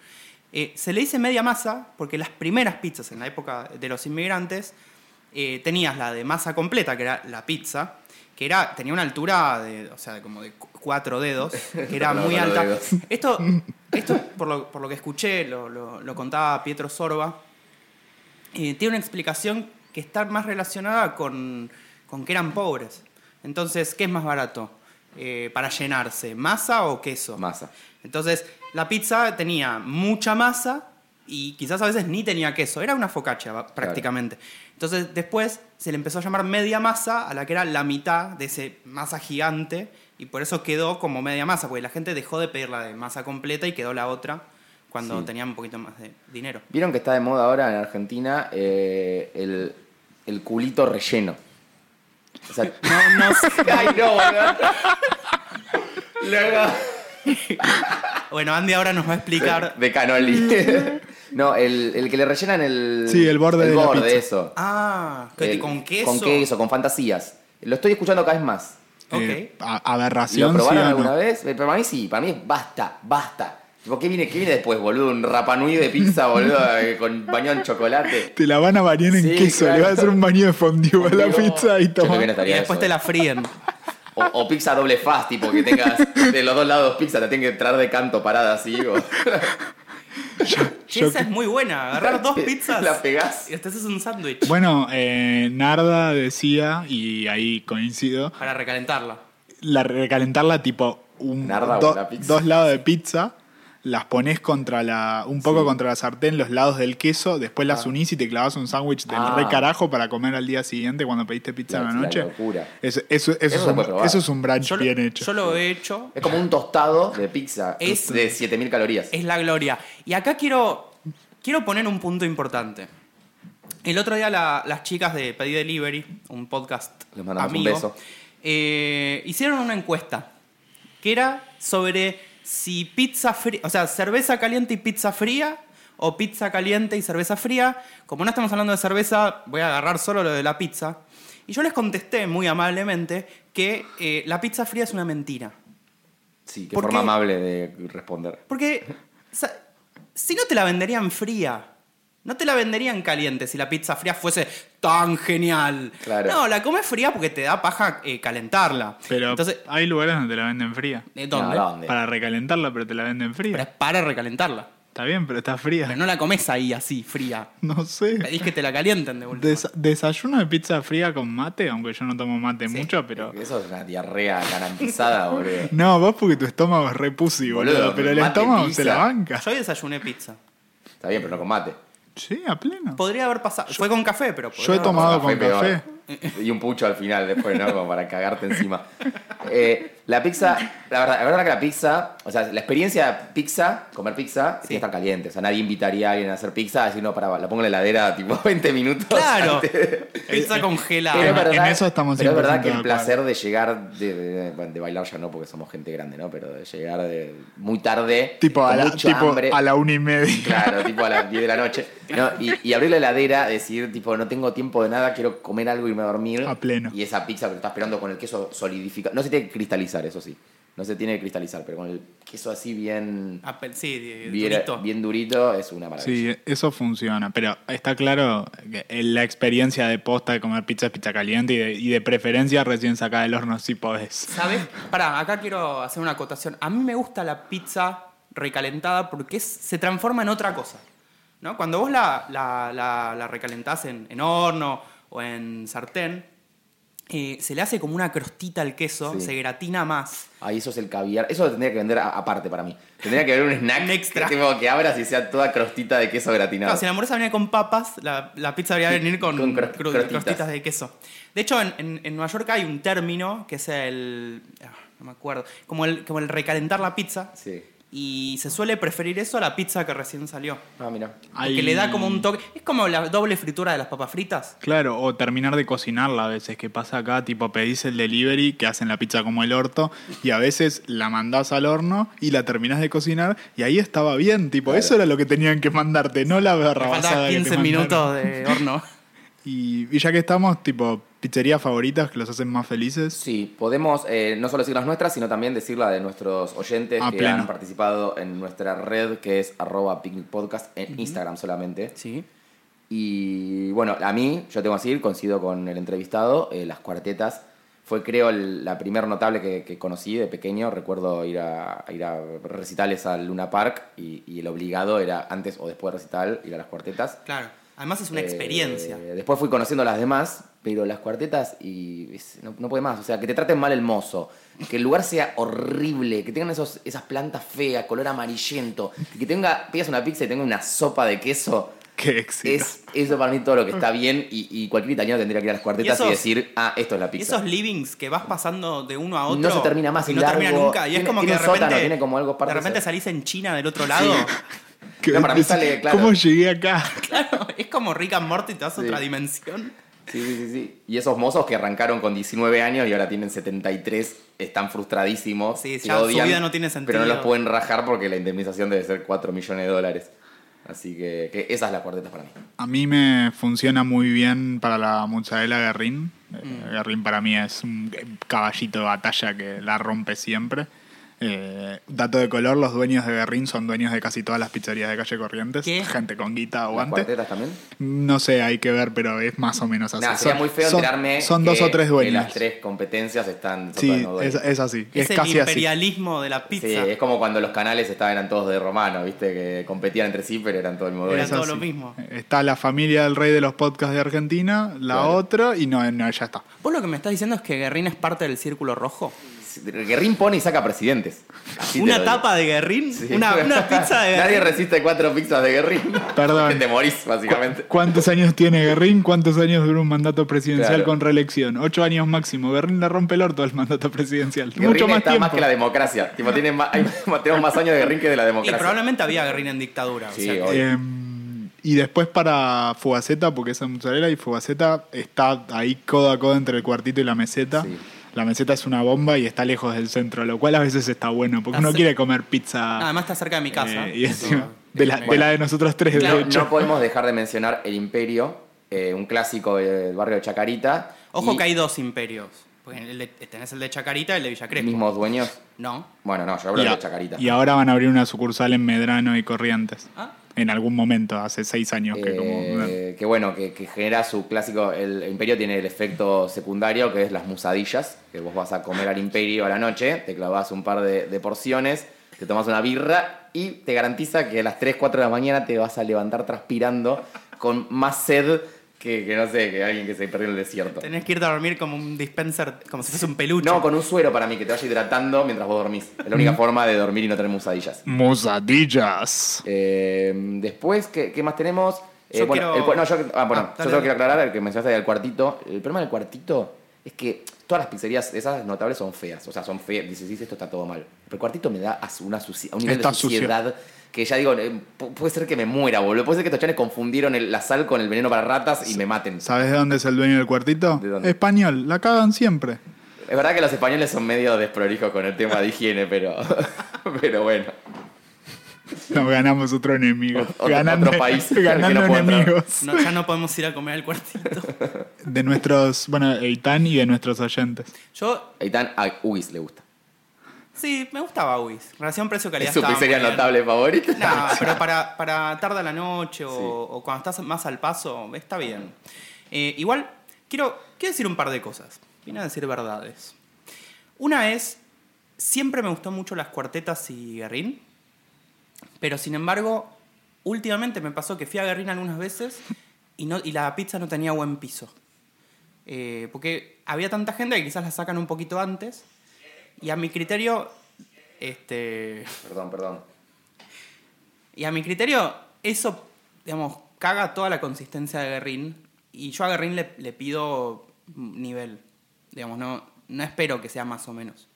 S6: Eh, se le dice media masa porque las primeras pizzas en la época de los inmigrantes eh, tenías la de masa completa, que era la pizza, que era, tenía una altura de, o sea, como de cu- cuatro dedos, que era
S4: No,
S6: muy alta. Esto, esto por, lo, por lo que escuché, lo, lo- lo contaba Pietro Sorba, eh, tiene una explicación que está más relacionada con, con que eran pobres. Entonces, ¿qué es más barato eh, para llenarse? ¿Masa o queso?
S4: Masa.
S6: Entonces, la pizza tenía mucha masa y quizás a veces ni tenía queso. Era una focaccia prácticamente. Entonces, después se le empezó a llamar media masa a la que era la mitad de ese masa gigante y por eso quedó como media masa, porque la gente dejó de pedir la de masa completa y quedó la otra cuando
S4: Sí.
S6: tenían un poquito más de dinero.
S4: ¿Vieron que está de moda ahora en Argentina eh, el, el culito relleno? O sea,
S6: No, no sé.
S4: Ay, no, boludo. Luego-
S6: Bueno, Andy ahora nos va a explicar.
S4: De canoli. No, el, el que le rellenan el.
S5: Sí, el borde de la
S4: borde,
S5: pizza.
S4: eso.
S6: Ah,
S4: El-
S6: con queso.
S4: Con queso, con fantasías. Lo estoy escuchando cada vez más.
S6: Ok.
S5: Eh,
S4: ¿Lo
S5: aberración, sí
S4: probaron
S5: o no?
S4: alguna vez? Eh, Para mí sí, para mí es basta, basta. Tipo, ¿qué viene, qué viene después, boludo? Un rapanui de pizza, boludo, eh, con bañado en chocolate.
S5: Te la van a bañar en
S4: Sí,
S5: queso, le
S4: claro.
S5: va a hacer un baño de fondue a la pizza y
S4: yo
S5: toma.
S6: Y después
S4: eso.
S6: te la fríen.
S4: O, o pizza doble fast, tipo que tengas de los dos lados pizza, te tienen que traer de canto parada así. O...
S6: Che, esa es muy buena. Agarrar dos pizzas
S4: La pegás.
S6: y te haces un sándwich
S5: Bueno, eh, Narda decía, y ahí coincido,
S6: para recalentarla.
S5: la, recalentarla tipo un,
S4: Narda o la pizza.
S5: dos lados de pizza, las pones contra la, un poco contra la sartén, los lados del queso, después las unís y te clavas un sándwich del
S4: Ah.
S5: re carajo para comer al día siguiente cuando pediste pizza en la
S4: La
S5: noche.
S4: locura.
S5: Eso, eso, eso,
S4: Eso
S5: es un, eso es un brunch
S6: Yo,
S5: bien hecho.
S6: yo lo he hecho.
S4: Es como un tostado de pizza
S6: Es-
S4: de 7000 calorías.
S6: Es la gloria. Y acá quiero, quiero poner un punto importante. El otro día la- las chicas de Pedí Delivery, un podcast
S4: Les mandamos un beso.
S6: eh, hicieron una encuesta que era sobre si pizza fría, o sea, cerveza caliente y pizza fría o pizza caliente y cerveza fría. Como no estamos hablando de cerveza, voy a agarrar solo lo de la pizza. Y yo les contesté muy amablemente que eh, la pizza fría es una mentira.
S4: Sí, qué
S6: ¿Por
S4: forma amable de responder.
S6: Porque sa- si no te la venderían fría, no te la venderían caliente si la pizza fría fuese tan genial.
S4: Claro.
S6: No, la comes fría porque te da paja eh, calentarla.
S5: Pero
S6: Entonces,
S5: hay lugares donde te la venden fría.
S6: ¿de dónde?
S4: No, ¿dónde?
S5: Para recalentarla, pero te la venden
S6: Pero es
S5: fría.
S6: para recalentarla.
S5: Está bien, pero está fría.
S6: Pero no la comes ahí así, fría.
S5: No sé.
S6: Pedís que te la calienten de.
S5: Des- desayuno de pizza fría con mate, aunque yo no tomo mate mucho, pero.
S4: Eso es una diarrea garantizada, boludo.
S5: No, vos porque tu estómago es re pussy, boludo.
S4: Boludo,
S5: pero el estómago
S4: pizza.
S5: se la banca.
S6: Yo hoy desayuné pizza.
S4: Está bien, pero no con mate.
S5: Sí, a pleno.
S6: Podría haber pasado. Fue con café, pero podría
S5: Yo he tomado
S4: Café
S5: con café.
S4: Y un pucho al final después, ¿no? Como para cagarte encima. Eh, la pizza, la verdad, la verdad que la pizza, o sea, la experiencia de pizza, comer pizza, sí. está caliente. O sea, nadie invitaría a alguien a hacer pizza a decir, no, para, la pongo en la heladera tipo 20 minutos.
S6: Claro.
S4: antes.
S6: Pizza congelada.
S4: Pero
S5: En-
S4: verdad,
S5: en eso estamos
S4: pero es
S5: 100%
S4: verdad que el placer de llegar, de, de- bueno, de bailar ya no, porque somos gente grande, ¿no? Pero de llegar de, muy tarde,
S5: Tipo,
S4: con
S5: a la,
S4: mucho
S5: tipo
S4: hambre.
S5: a la una y media.
S4: Claro, tipo a las 10 de la noche. No, y, y abrir la heladera, decir, tipo, no tengo tiempo de nada, quiero comer algo y irme a dormir.
S5: A pleno.
S4: Y esa pizza que estás esperando con el queso solidificado. No se tiene que cristalizar, eso sí. No se tiene que cristalizar, pero con el queso así bien,
S6: pe- Sí,
S4: bien,
S6: durito.
S4: bien durito es una maravilla.
S5: Sí, eso funciona, pero está claro que la experiencia de posta de comer pizza es pizza caliente y de, y de preferencia recién sacada del horno si podés.
S6: ¿Sabes? Pará, acá quiero hacer una acotación. A mí me gusta la pizza recalentada porque es- se transforma en otra cosa. ¿no? Cuando vos la, la, la- la recalentás en, en horno o en sartén, eh, se le hace como una crostita al queso,
S4: Sí.
S6: se gratina más.
S4: Ahí eso es el caviar. Eso lo tendría que vender aparte para mí. Tendría que haber un snack
S6: extra.
S4: que, tipo, que abras y sea toda crostita de queso gratinado.
S6: Claro, si la hamburguesa viene con papas, la, la pizza debería venir con,
S4: Con cro-
S6: cru-
S4: crostitas.
S6: crostitas de queso. De hecho, en, en- en Nueva York hay un término que es el. ah, no me acuerdo. Como el, como el recalentar la pizza.
S4: Sí.
S6: Y se suele preferir eso a la pizza que recién salió.
S4: Ah, mira.
S5: Hay-
S6: le da como un toque. Es como la doble fritura de las papas fritas.
S5: Claro, o terminar de cocinarla a veces, que pasa acá, tipo pedís el delivery, que hacen la pizza como el orto, y a veces la mandás al horno y la terminás de cocinar, y ahí estaba bien, tipo,
S4: Claro.
S5: eso era lo que tenían que mandarte, no la que te
S6: 15
S5: mandaron.
S6: minutos de horno.
S5: Y, y ya que estamos, tipo, pizzerías favoritas que los hacen más felices.
S4: Sí, podemos eh, no solo decir las nuestras, sino también decir la de nuestros oyentes
S5: A
S4: que
S5: pleno.
S4: han participado en nuestra red, que es arroba picnic podcast, en Instagram solamente.
S6: Sí.
S4: Y bueno, a mí, yo tengo que decir, coincido con el entrevistado, eh, las cuartetas fue creo el- la primer notable que, que conocí de pequeño. Recuerdo ir a, a ir a recitales al Luna Park y, y el obligado era antes o después del recital ir a las cuartetas.
S6: Claro. Además es una
S4: Eh,
S6: experiencia.
S4: después fui conociendo las demás, pero las cuartetas y es- no, no puede más. O sea, que te traten mal el mozo, que el lugar sea horrible, que tengan esos, esas plantas feas, color amarillento, que tenga, pidas una pizza y tenga una sopa de queso.
S5: Qué éxito.
S4: Es eso para mí todo lo que está bien y, y cualquier italiano tendría que ir a las cuartetas y, decir, ah, esto es la
S6: Y
S4: pizza.
S6: esos livings que vas pasando de uno a otro.
S4: No se termina más
S6: y no termina
S4: largo.
S6: nunca. Y es
S4: Tiene-
S6: como que de
S4: sótano,
S6: repente.
S4: tiene como algo
S6: de repente salís en China del otro lado.
S5: Que-
S4: No, para mí sale, claro.
S5: ¿Cómo llegué acá?
S6: Claro, es como Rick and Morty, te das
S4: Sí.
S6: otra dimensión.
S4: Sí, sí, sí, sí. Y esos mozos que arrancaron con 19 años y ahora tienen 73, están frustradísimos.
S6: Sí, ya su
S4: odian,
S6: vida no tiene
S4: Pero no
S6: sentido.
S4: los pueden rajar porque la indemnización debe ser 4 millones de dólares. Así que, que esa es la cuarteta para mí.
S5: A mí me funciona muy bien para la mozzarella Guerrín. Eh,
S6: Mm.
S5: Guerrín para mí es un caballito de batalla que la rompe siempre. Eh, dato de color, los dueños de Guerrín son dueños de casi todas las pizzerías de calle Corrientes.
S6: ¿Qué?
S5: Gente con guita
S4: ¿Las
S5: aguante.
S4: cuartetas también?
S5: No sé, hay que ver, pero es más o menos así.
S4: Nah, sería
S5: Son-
S4: muy feo
S5: son-
S4: enterarme
S5: Son
S4: que-
S5: dos o tres dueños.
S4: las tres competencias están...
S5: Sí, es, es así.
S6: Es,
S5: Es,
S6: el
S5: así.
S6: imperialismo de la pizza.
S4: Sí, es como cuando los canales estaban, eran todos de romano, ¿viste? Que competían entre sí, pero eran todo el mismo
S6: Era
S4: dueño.
S5: Es
S6: todo
S5: así.
S6: lo mismo.
S5: Está la familia del rey de los podcasts de Argentina, la
S4: Claro.
S5: otra, y no, no, ya está.
S6: Vos lo que me estás diciendo es que Guerrín es parte del círculo rojo.
S4: Guerrín pone y saca presidentes. Así
S6: Una tapa de Guerrín,
S4: Sí.
S6: una, una pizza de
S4: Nadie
S6: Guerrín.
S4: resiste cuatro pizzas de Guerrín.
S5: Perdón.
S4: Te morís, básicamente.
S5: ¿Cuántos años tiene Guerrín? ¿Cuántos años dura un mandato presidencial
S4: Claro.
S5: con reelección? Ocho años máximo. Guerrín le rompe el orto al mandato presidencial.
S4: Guerrín
S5: Mucho más
S4: está
S5: tiempo.
S4: más que la democracia. Tipo, tiene más, hay- tenemos más años de Guerrín que de la
S6: Y
S4: democracia.
S6: probablemente había Guerrín en dictadura. o
S4: Sí,
S6: sea que-
S4: obvio.
S5: Eh, y después para Fugaceta, porque esa mozzarella y Fugaceta está ahí codo a codo entre el cuartito y la meseta.
S4: Sí.
S5: La meseta es una bomba y está lejos del centro, lo cual a veces está bueno, porque uno quiere comer pizza.
S6: Además está cerca de mi casa.
S5: eh, y
S6: Eso-
S5: encima, de, la, de la de nosotros tres,
S6: Claro,
S5: de hecho.
S4: No podemos dejar de mencionar El Imperio, eh, un clásico del barrio de Chacarita.
S6: Ojo
S4: y
S6: que hay dos imperios. Porque el de- tenés el de Chacarita y el de Villa Crespo.
S4: mismos dueños.
S6: No.
S4: Bueno, no, yo hablo
S5: y,
S4: de
S5: a-
S4: Chacarita.
S5: y ahora van a abrir una sucursal en Medrano y Corrientes.
S6: Ah.
S5: En algún momento, hace seis años que como...
S4: Eh, que bueno, que, genera su clásico. El Imperio tiene el efecto secundario que es las musadillas. Que vos vas a comer al Imperio a la noche, te clavas un par de, de porciones, te tomas una birra y te garantiza que a las 3, 4 de la mañana te vas a levantar transpirando con más sed que, que no sé, que alguien que se perdió en el desierto.
S6: Tenés que irte a dormir como un dispenser, como si fuese un peluche.
S4: No, con un suero para mí, que te vaya hidratando mientras vos dormís. Es la
S6: Mm.
S4: única forma de dormir y no tener musadillas.
S5: Musadillas.
S4: Eh, después, ¿qué, qué más tenemos? Eh,
S6: Yo
S4: bueno,
S6: quiero-
S4: el no, yo, ah, bueno,
S6: Ah,
S4: yo solo quiero aclarar el que mencionaste del cuartito. El problema del cuartito es que todas las pizzerías, esas notables, son feas. O sea, son feas. Dices, sí, esto está todo mal. Pero el cuartito me da una suci- un nivel
S5: Está
S4: de
S5: sucio.
S4: Que ya digo, eh, pu- puede ser que me muera, boludo. Puede ser que estos chanes confundieron el- la sal con el veneno para ratas y me maten.
S5: ¿Sabes de dónde es el dueño del cuartito?
S4: ¿De dónde?
S5: Español, la cagan siempre.
S4: Es verdad que los españoles son medio desprolijos con el tema de higiene, pero, pero bueno.
S5: Nos ganamos otro enemigo.
S4: Otro-
S5: ganando
S4: otro país
S5: ganando
S4: no
S5: enemigos.
S6: No, ya no podemos ir a comer al cuartito.
S5: De nuestros, bueno, Eitan y de nuestros oyentes.
S6: Yo,
S4: Eitan a Ugis le gusta.
S6: Sí, me gustaba Uis. Relación precio-calidad
S4: ¿Es su pizzería notable favorita?
S6: No, pero para, para tarde a la noche o,
S4: Sí.
S6: o cuando estás más al paso, está bien. Eh, igual, quiero, quiero decir un par de cosas. Vine a decir verdades. Una es, siempre me gustó mucho las cuartetas y Guerrín, pero sin embargo, últimamente me pasó que fui a Guerrín algunas veces y, no, y la pizza no tenía buen piso. Eh, porque había tanta gente que quizás la sacan un poquito antes y a mi criterio, este,
S4: Perdón, perdón.
S6: y a mi criterio, eso, digamos, caga toda la consistencia de Guerrín. Y yo a Guerrín le, le pido nivel. Digamos, no, no espero que sea más o menos.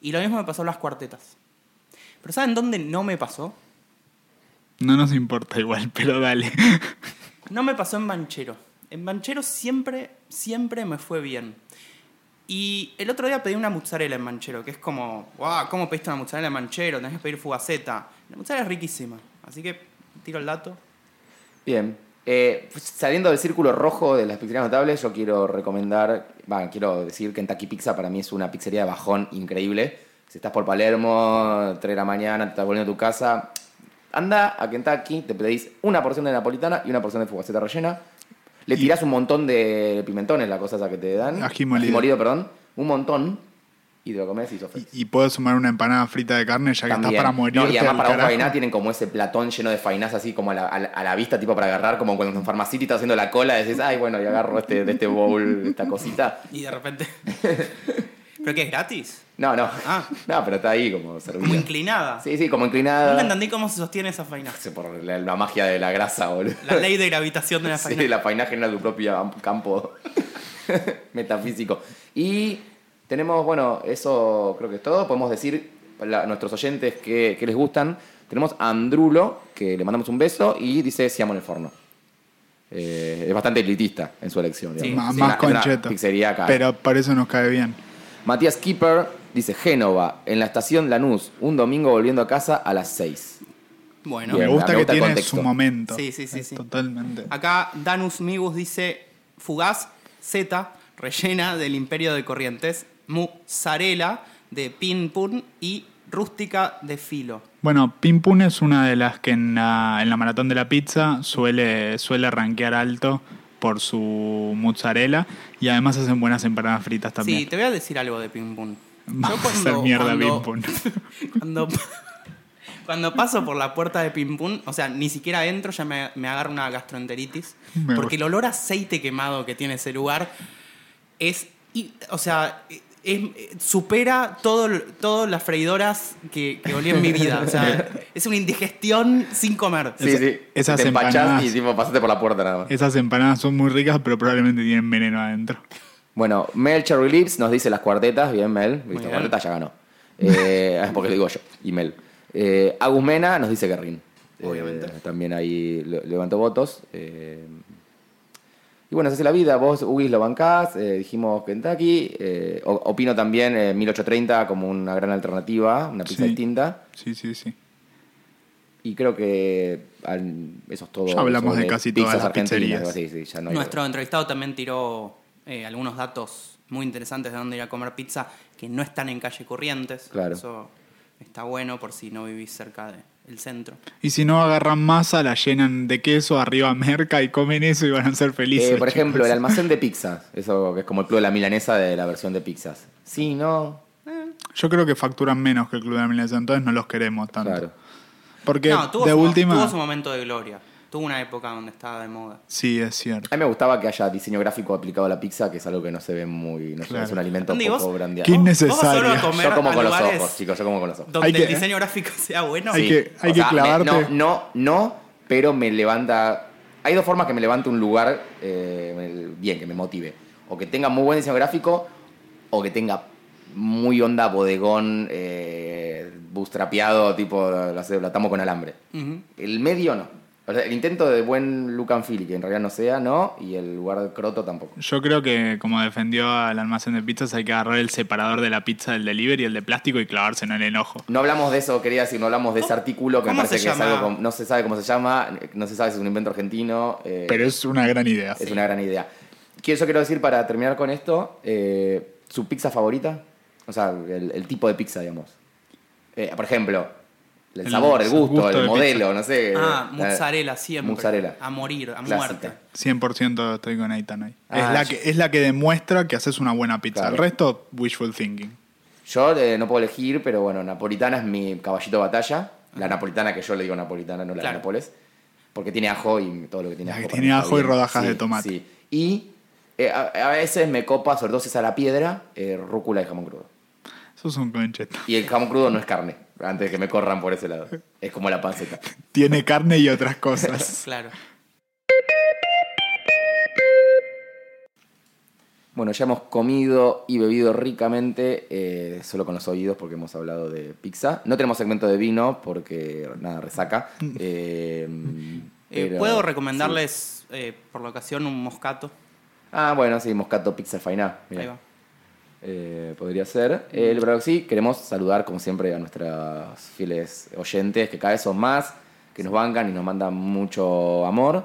S6: Y lo mismo me pasó en las cuartetas. Pero ¿saben dónde no me pasó?
S5: No nos importa igual, pero dale.
S6: No me pasó en Banchero. En Banchero siempre, siempre me fue bien. Y el otro día pedí una mozzarella en Manchero, que es como, wow, ¿cómo pediste una mozzarella en Manchero? Tenés que pedir fugaceta. La mozzarella es riquísima. Así que tiro el dato.
S4: Bien. Eh, pues, saliendo del círculo rojo de las pizzerías notables, yo quiero recomendar, bueno, quiero decir que Kentucky Pizza para mí es una pizzería de bajón increíble. Si estás por Palermo, 3 de la mañana, te estás volviendo a tu casa, anda a Kentucky, te pedís una porción de napolitana y una porción de fugaceta rellena. Le tirás un montón de pimentones, la cosa esa que te dan.
S5: Ají molido.
S4: perdón. Un montón. Y te lo comes y sos feliz.
S5: Y, y puedo sumar una empanada frita de carne ya que
S4: También.
S5: estás para morir.
S4: No, y además para un fainá tienen como ese platón lleno de fainás así como a la, a la- a la vista, tipo para agarrar, como cuando en Pharmacity estás haciendo la cola decís, ay, bueno, y agarro este, de este bowl, esta cosita.
S6: Y de repente. ¿Pero qué es gratis?
S4: No, no.
S6: Ah.
S4: No, pero está ahí como servido.
S6: Como inclinada.
S4: Sí, sí, como
S6: Nunca
S4: inclinada.
S6: entendí cómo se sostiene esa faina.
S4: Por la, la magia de la grasa, boludo.
S6: La ley de gravitación de la
S4: Sí,
S6: faina.
S4: la faina genera tu propio campo metafísico. Y tenemos, bueno, eso creo que es todo. Podemos decir a nuestros oyentes que, que les gustan. Tenemos a Andrulo, que le mandamos un beso, y dice Siamo en el forno. Eh, es bastante elitista en su elección.
S6: Sí.
S5: Más,
S4: Sí,
S5: más
S4: una- es una
S5: concheto.
S4: Pizzería acá.
S5: Pero por eso nos cae bien.
S4: Matías Kipper dice Génova, en la estación Lanús, un domingo volviendo a casa a las 6.
S6: Bueno.
S4: Bien.
S5: me gusta
S4: me
S5: que
S4: gusta
S5: tiene
S4: contexto.
S5: su momento.
S6: Sí, sí, sí,
S5: Es
S6: sí.
S5: Totalmente.
S6: Acá Danus Migus dice fugaz Z rellena del Imperio de Corrientes, mozzarella de pin pun y rústica de filo.
S5: Bueno, Pim Pum es una de las que en la, en la maratón de la pizza suele, suele rankear alto por su mozzarella y además hacen buenas empanadas fritas también.
S6: Sí, te voy a decir algo de pin pun.
S5: Vamos a hacer mierda Pim Pum.
S6: Cuando, cuando paso por la puerta de Pim Pum, o sea, ni siquiera entro, ya me, me agarra una gastroenteritis.
S5: Me
S6: porque el olor a aceite quemado que tiene ese lugar es. y- o sea. Es- supera todo, todas las freidoras que, que olí en mi vida. O sea, es una indigestión sin comer.
S4: Sí,
S5: Esa-
S4: sí.
S5: esas
S4: Te empachás
S5: empanadas-
S4: y tipo, pasaste por la puerta nada más.
S5: Esas empanadas son muy ricas, pero probablemente tienen veneno adentro.
S4: Bueno, Mel Cherry Lips nos dice las cuartetas. Bien, Mel. Viste,
S6: bien.
S4: cuartetas ya ganó. Eh, es porque lo digo yo. Y Mel. Eh, Agus Mena nos dice Guerrín. Eh,
S6: Obviamente.
S4: también ahí le- levantó votos. Y bueno, esa es la vida. Vos, Ugis, lo bancás. eh, dijimos Kentucky. Eh, opino también eh, 1830 como una gran alternativa, una pizza
S5: Sí.
S4: distinta.
S5: Sí, sí, sí.
S4: Y creo que al- eso es todo.
S5: Ya hablamos de casi todas las pizzerías.
S4: Sí, sí, ya no hay-
S6: Nuestro entrevistado también tiró eh, algunos datos muy interesantes de dónde ir a comer pizza que no están en calle Corrientes.
S4: Claro.
S6: Eso está bueno por si no vivís cerca del centro.
S5: Y si no agarran masa, la llenan de queso, arriba merca y comen eso y van a ser felices.
S4: Eh, por ejemplo,
S5: chicos.
S4: el almacén de pizzas. Eso que es como el club de la milanesa de la versión de pizzas. Sí, no.
S5: Yo creo que facturan menos que el Club de la Milanesa, entonces no los queremos tanto.
S4: Claro.
S5: Porque
S6: no, tuvo
S5: de
S6: su,
S5: última.
S6: tuvo su momento de gloria. Tuvo una época donde estaba de moda.
S5: Sí, es cierto.
S4: A mí me gustaba que haya diseño gráfico aplicado a la pizza, que es algo que no se ve muy. No sé,
S5: Claro.
S4: es un alimento
S6: Andy,
S4: poco brandeado.
S5: Qué innecesario.
S4: Yo como con los ojos, chicos, yo como con los ojos.
S6: Donde
S5: Hay que-
S6: el diseño gráfico sea bueno.
S5: Hay que, hay
S4: O
S5: que
S4: sea, me-
S5: clavarte.
S4: no, no, no, pero me levanta. Hay dos formas que me levante un lugar eh, bien, que me motive. O que tenga muy buen diseño gráfico, o que tenga muy onda bodegón, eh, bootstrapeado, tipo, lo, sé, lo atamos con alambre. El medio no. O sea, el intento de buen and feel, que en realidad no sea, no, y el lugar croto tampoco.
S5: Yo creo que, como defendió al almacén de pizzas, hay que agarrar el separador de la pizza del delivery, el de plástico, y clavárselo en el ojo.
S4: No hablamos de eso, quería decir, no hablamos de ese artículo que me parece que es algo, com- no se sabe cómo se llama, no se sabe si es un invento argentino. eh,
S5: Pero es una gran idea.
S4: Es una gran idea. Quiero, yo quiero decir, para terminar con esto, eh, ¿su pizza favorita? O sea, el, el tipo de pizza, digamos. Eh, por ejemplo, el,
S5: El
S4: sabor, el gusto,
S5: gusto
S4: el
S5: de
S4: modelo,
S5: pizza.
S4: no sé.
S6: Ah,
S4: la-
S6: mozzarella siempre.
S4: Mozzarella.
S6: A morir, a
S4: Clásica.
S6: muerte.
S5: 100% estoy con Aitan ahí.
S4: Ah,
S5: es, la
S4: yo-
S5: que, es la que demuestra que haces una buena pizza.
S4: Claro.
S5: El resto, wishful thinking.
S4: Yo eh, no puedo elegir, pero bueno, napolitana es mi caballito de batalla. La napolitana que yo le digo napolitana, no la
S6: Claro.
S4: de Nápoles. Porque tiene ajo y todo lo que tiene
S5: La
S4: ajo.
S5: que tiene ajo y rodajas
S4: Sí,
S5: de tomate.
S4: Sí. Y eh, a, a veces me copa, sobre todo si es a la piedra, eh, rúcula y jamón crudo.
S5: Eso es un concheto.
S4: Y el jamón crudo no es carne, antes de que me corran por ese lado. Es como la panceta.
S5: Tiene carne y otras cosas.
S6: Claro.
S4: Bueno, ya hemos comido y bebido ricamente, eh, solo con los oídos porque hemos hablado de pizza. No tenemos segmento de vino porque nada, resaca. Eh,
S6: Eh,
S4: pero-
S6: Puedo recomendarles eh, por la ocasión un moscato.
S4: Ah, bueno, sí, Moscato Pizza Fainá.
S6: Ahí va.
S4: Eh, podría ser. Eh, pero sí, queremos saludar, como siempre, a nuestros fieles oyentes, que cada vez son más, que nos bancan y nos mandan mucho amor.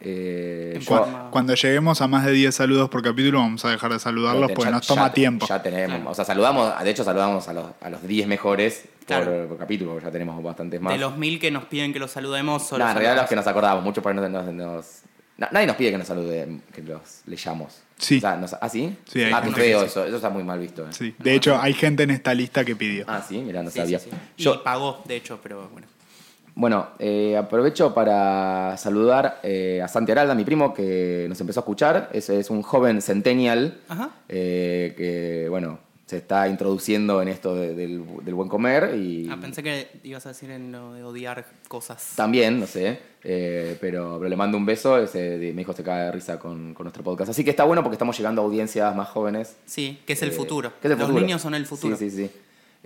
S4: Eh, yo-
S5: Cuando lleguemos a más de 10 saludos por capítulo, vamos a dejar de saludarlos porque
S4: ya-
S5: nos toma
S4: ya-
S5: tiempo.
S4: Ya tenemos.
S6: Claro.
S4: O sea, saludamos, de hecho, saludamos a los, a los 10 mejores por,
S6: Claro.
S4: por capítulo, porque ya tenemos bastantes más.
S6: De los mil que nos piden que los saludemos,
S4: No,
S6: solo
S4: en realidad los que nos acordamos, mucho por ahí nos, nos- nos- na- nadie nos pide que nos salude, que los leyamos.
S5: Sí.
S4: O sea, nos- ¿Ah, sí?
S5: Sí, hay
S4: ah,
S5: gente
S4: feo
S5: que sí.
S4: eso. Eso está muy mal visto. eh.
S5: Sí. De hecho, hay gente en esta lista que pidió.
S4: Ah, sí, mira, no
S6: Sí,
S4: sabía.
S6: sí, sí.
S4: Yo,
S6: Y pagó, de hecho, pero bueno.
S4: Bueno, eh, aprovecho para saludar eh, a Santi Aralda, mi primo, que nos empezó a escuchar. Es, es un joven centennial
S6: Ajá.
S4: eh, que, bueno, se está introduciendo en esto de- del, del buen comer y
S6: Ah, pensé que ibas a decir en lo de odiar cosas.
S4: también, no sé, eh, pero, pero le mando un beso. ese- me dijo se cae de risa con, con nuestro podcast. Así que está bueno porque estamos llegando a audiencias más jóvenes.
S6: Sí, que es el
S4: Eh,
S6: futuro.
S4: que es el
S6: Los
S4: futuro.
S6: niños son el futuro.
S4: Sí, sí, sí.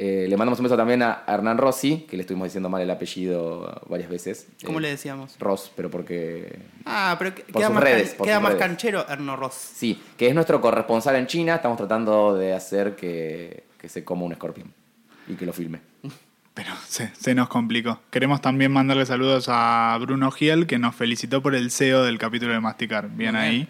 S4: Eh, le mandamos un beso también a Hernán Rossi, que le estuvimos diciendo mal el apellido varias veces.
S6: ¿Cómo
S4: Eh,
S6: le decíamos?
S4: Ross, pero porque
S6: Ah, pero que-
S4: por
S6: queda,
S4: sus
S6: más,
S4: redes,
S6: can-
S4: por
S6: queda
S4: sus
S6: más
S4: redes.
S6: canchero Erno Ross.
S4: Sí, que es nuestro corresponsal en China. Estamos tratando de hacer que, que se coma un escorpión y que lo filme.
S5: Pero se, se nos complicó. Queremos también mandarle saludos a Bruno Giel, que nos felicitó por el SEO del capítulo de Masticar. Bien ahí.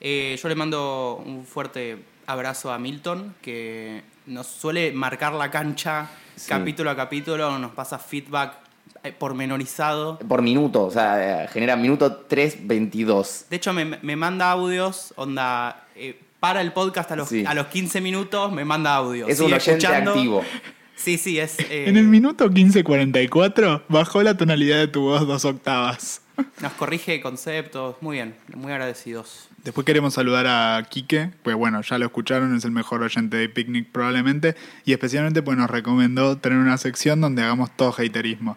S6: Eh, yo le mando un fuerte abrazo a Milton, que nos suele marcar la cancha
S4: Sí.
S6: capítulo a capítulo, nos pasa feedback eh, pormenorizado.
S4: Por minuto, o sea, genera minuto 3.22.
S6: De hecho, me, me manda audios, onda, eh, para el podcast a los,
S4: Sí.
S6: a los 15 minutos, me manda audios.
S4: Es un oyente
S6: escuchando.
S4: activo.
S6: Sí, sí, es... eh,
S5: En el minuto 15.44 bajó la tonalidad de tu voz dos octavas.
S6: nos corrige conceptos, muy bien, muy agradecidos.
S5: Después queremos saludar a Quique, pues bueno, ya lo escucharon, es el mejor oyente de Picnic probablemente, y especialmente pues nos recomendó tener una sección donde hagamos todo haterismo.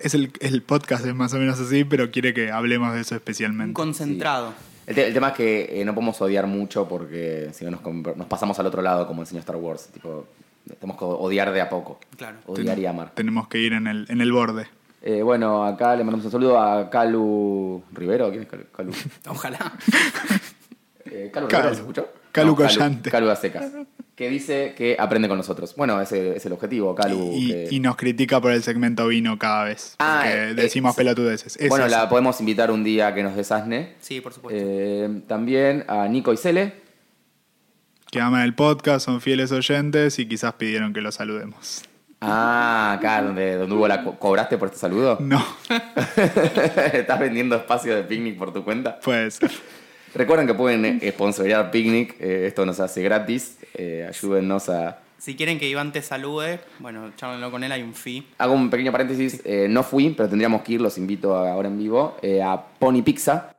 S5: Es el, el podcast es más o menos así, pero quiere que hablemos de eso
S6: Un
S5: especialmente.
S6: concentrado.
S4: El, te- el tema es que eh, no podemos odiar mucho porque si no nos, nos pasamos al otro lado, como enseñó Star Wars. Tipo, tenemos que odiar de a poco.
S6: Claro.
S4: Odiar y amar.
S5: Tenemos que ir en el, en el borde.
S4: Eh, bueno, acá le mandamos un saludo a Calu Rivero. ¿Quién es Calu? Calu,
S6: Ojalá.
S4: eh, Calu
S5: Calu.
S4: Rivero, ¿se escuchó?
S5: Calu
S4: No,
S5: Collante.
S4: Calu, a secas. Que dice que aprende con nosotros. Bueno, ese es el objetivo, Calu.
S5: Y,
S4: que-
S5: y nos critica por el segmento vino cada vez.
S4: Ah,
S5: porque
S4: eh,
S5: decimos
S4: eh,
S5: pelotudeces. Es
S4: bueno,
S5: eso.
S4: la podemos invitar un día a que nos desasne.
S6: Sí, por supuesto.
S4: Eh, también a Nico y Cele.
S5: Que aman el podcast, son fieles oyentes y quizás pidieron que los saludemos.
S4: Ah, acá donde, donde hubo la co- cobraste por este saludo.
S5: No,
S4: ¿Estás vendiendo espacio de picnic por tu cuenta?
S5: puede ser.
S4: Recuerden que pueden eh, sponsorear Picnic, eh, esto nos hace gratis. eh, ayúdennos a.
S6: Si quieren que Iván te salude, bueno, chámenlo con él, hay un fee.
S4: Hago un pequeño paréntesis, eh, no fui, pero tendríamos que ir, los invito a- ahora en vivo, eh, a Pony Pizza,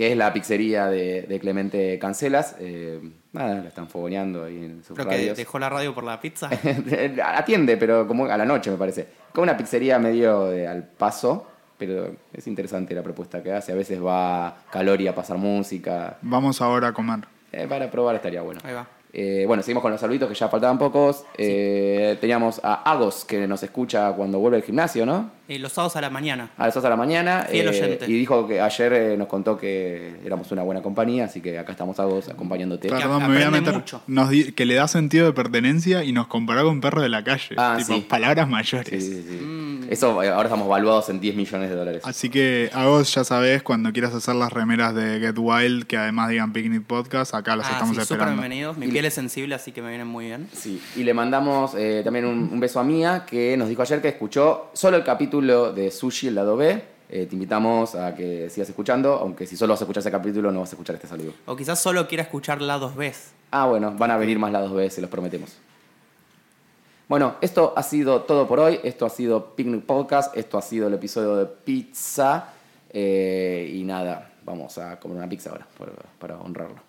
S4: que es la pizzería de, de Clemente Cancelas. eh, nada, la están fogoneando ahí en sus
S6: Creo que
S4: radios.
S6: dejó la radio por la pizza.
S4: Atiende, pero como a la noche me parece. Como una pizzería medio de al paso, pero es interesante la propuesta que hace. A veces va Calori a pasar música.
S5: Vamos ahora a comer.
S4: Eh, para probar estaría bueno.
S6: Ahí va.
S4: Eh, bueno, seguimos con los saluditos que ya faltaban pocos. Eh, teníamos a Agos que nos escucha cuando vuelve al gimnasio, ¿no?
S6: Eh, los sábados a la mañana.
S4: A las 2 de la mañana.
S6: Fiel
S4: eh,
S6: oyente.
S4: y dijo que ayer eh, nos contó que éramos una buena compañía, así que acá estamos Agos acompañándote.
S6: Que
S5: Perdón, me voy a meter.
S6: mucho.
S5: Nos di- que le da sentido de pertenencia y nos comparó con perro de la calle.
S4: Ah,
S5: tipo,
S4: sí.
S5: palabras mayores.
S4: Sí, sí, sí.
S6: Mm.
S4: Eso, ahora estamos valuados en 10 millones de dólares.
S5: Así que a vos ya sabés, cuando quieras hacer las remeras de Get Wild, que además digan Picnic Podcast, acá las
S6: Ah,
S5: estamos
S6: sí, súper
S5: esperando.
S6: bienvenidos. Mi piel es sensible, así que me vienen muy bien.
S4: Sí, y le mandamos eh, también un, un beso a Mía, que nos dijo ayer que escuchó solo el capítulo de Sushi, el lado B. Eh, te invitamos a que sigas escuchando, aunque si solo vas a escuchar ese capítulo no vas a escuchar este saludo.
S6: O quizás solo quiera escucharla dos veces.
S4: Ah, bueno, van a venir más lados B, se los prometemos. Bueno, esto ha sido todo por hoy. Esto ha sido Picnic Podcast. Esto ha sido el episodio de pizza. Eh, y nada, vamos a comer una pizza ahora por- para honrarlo.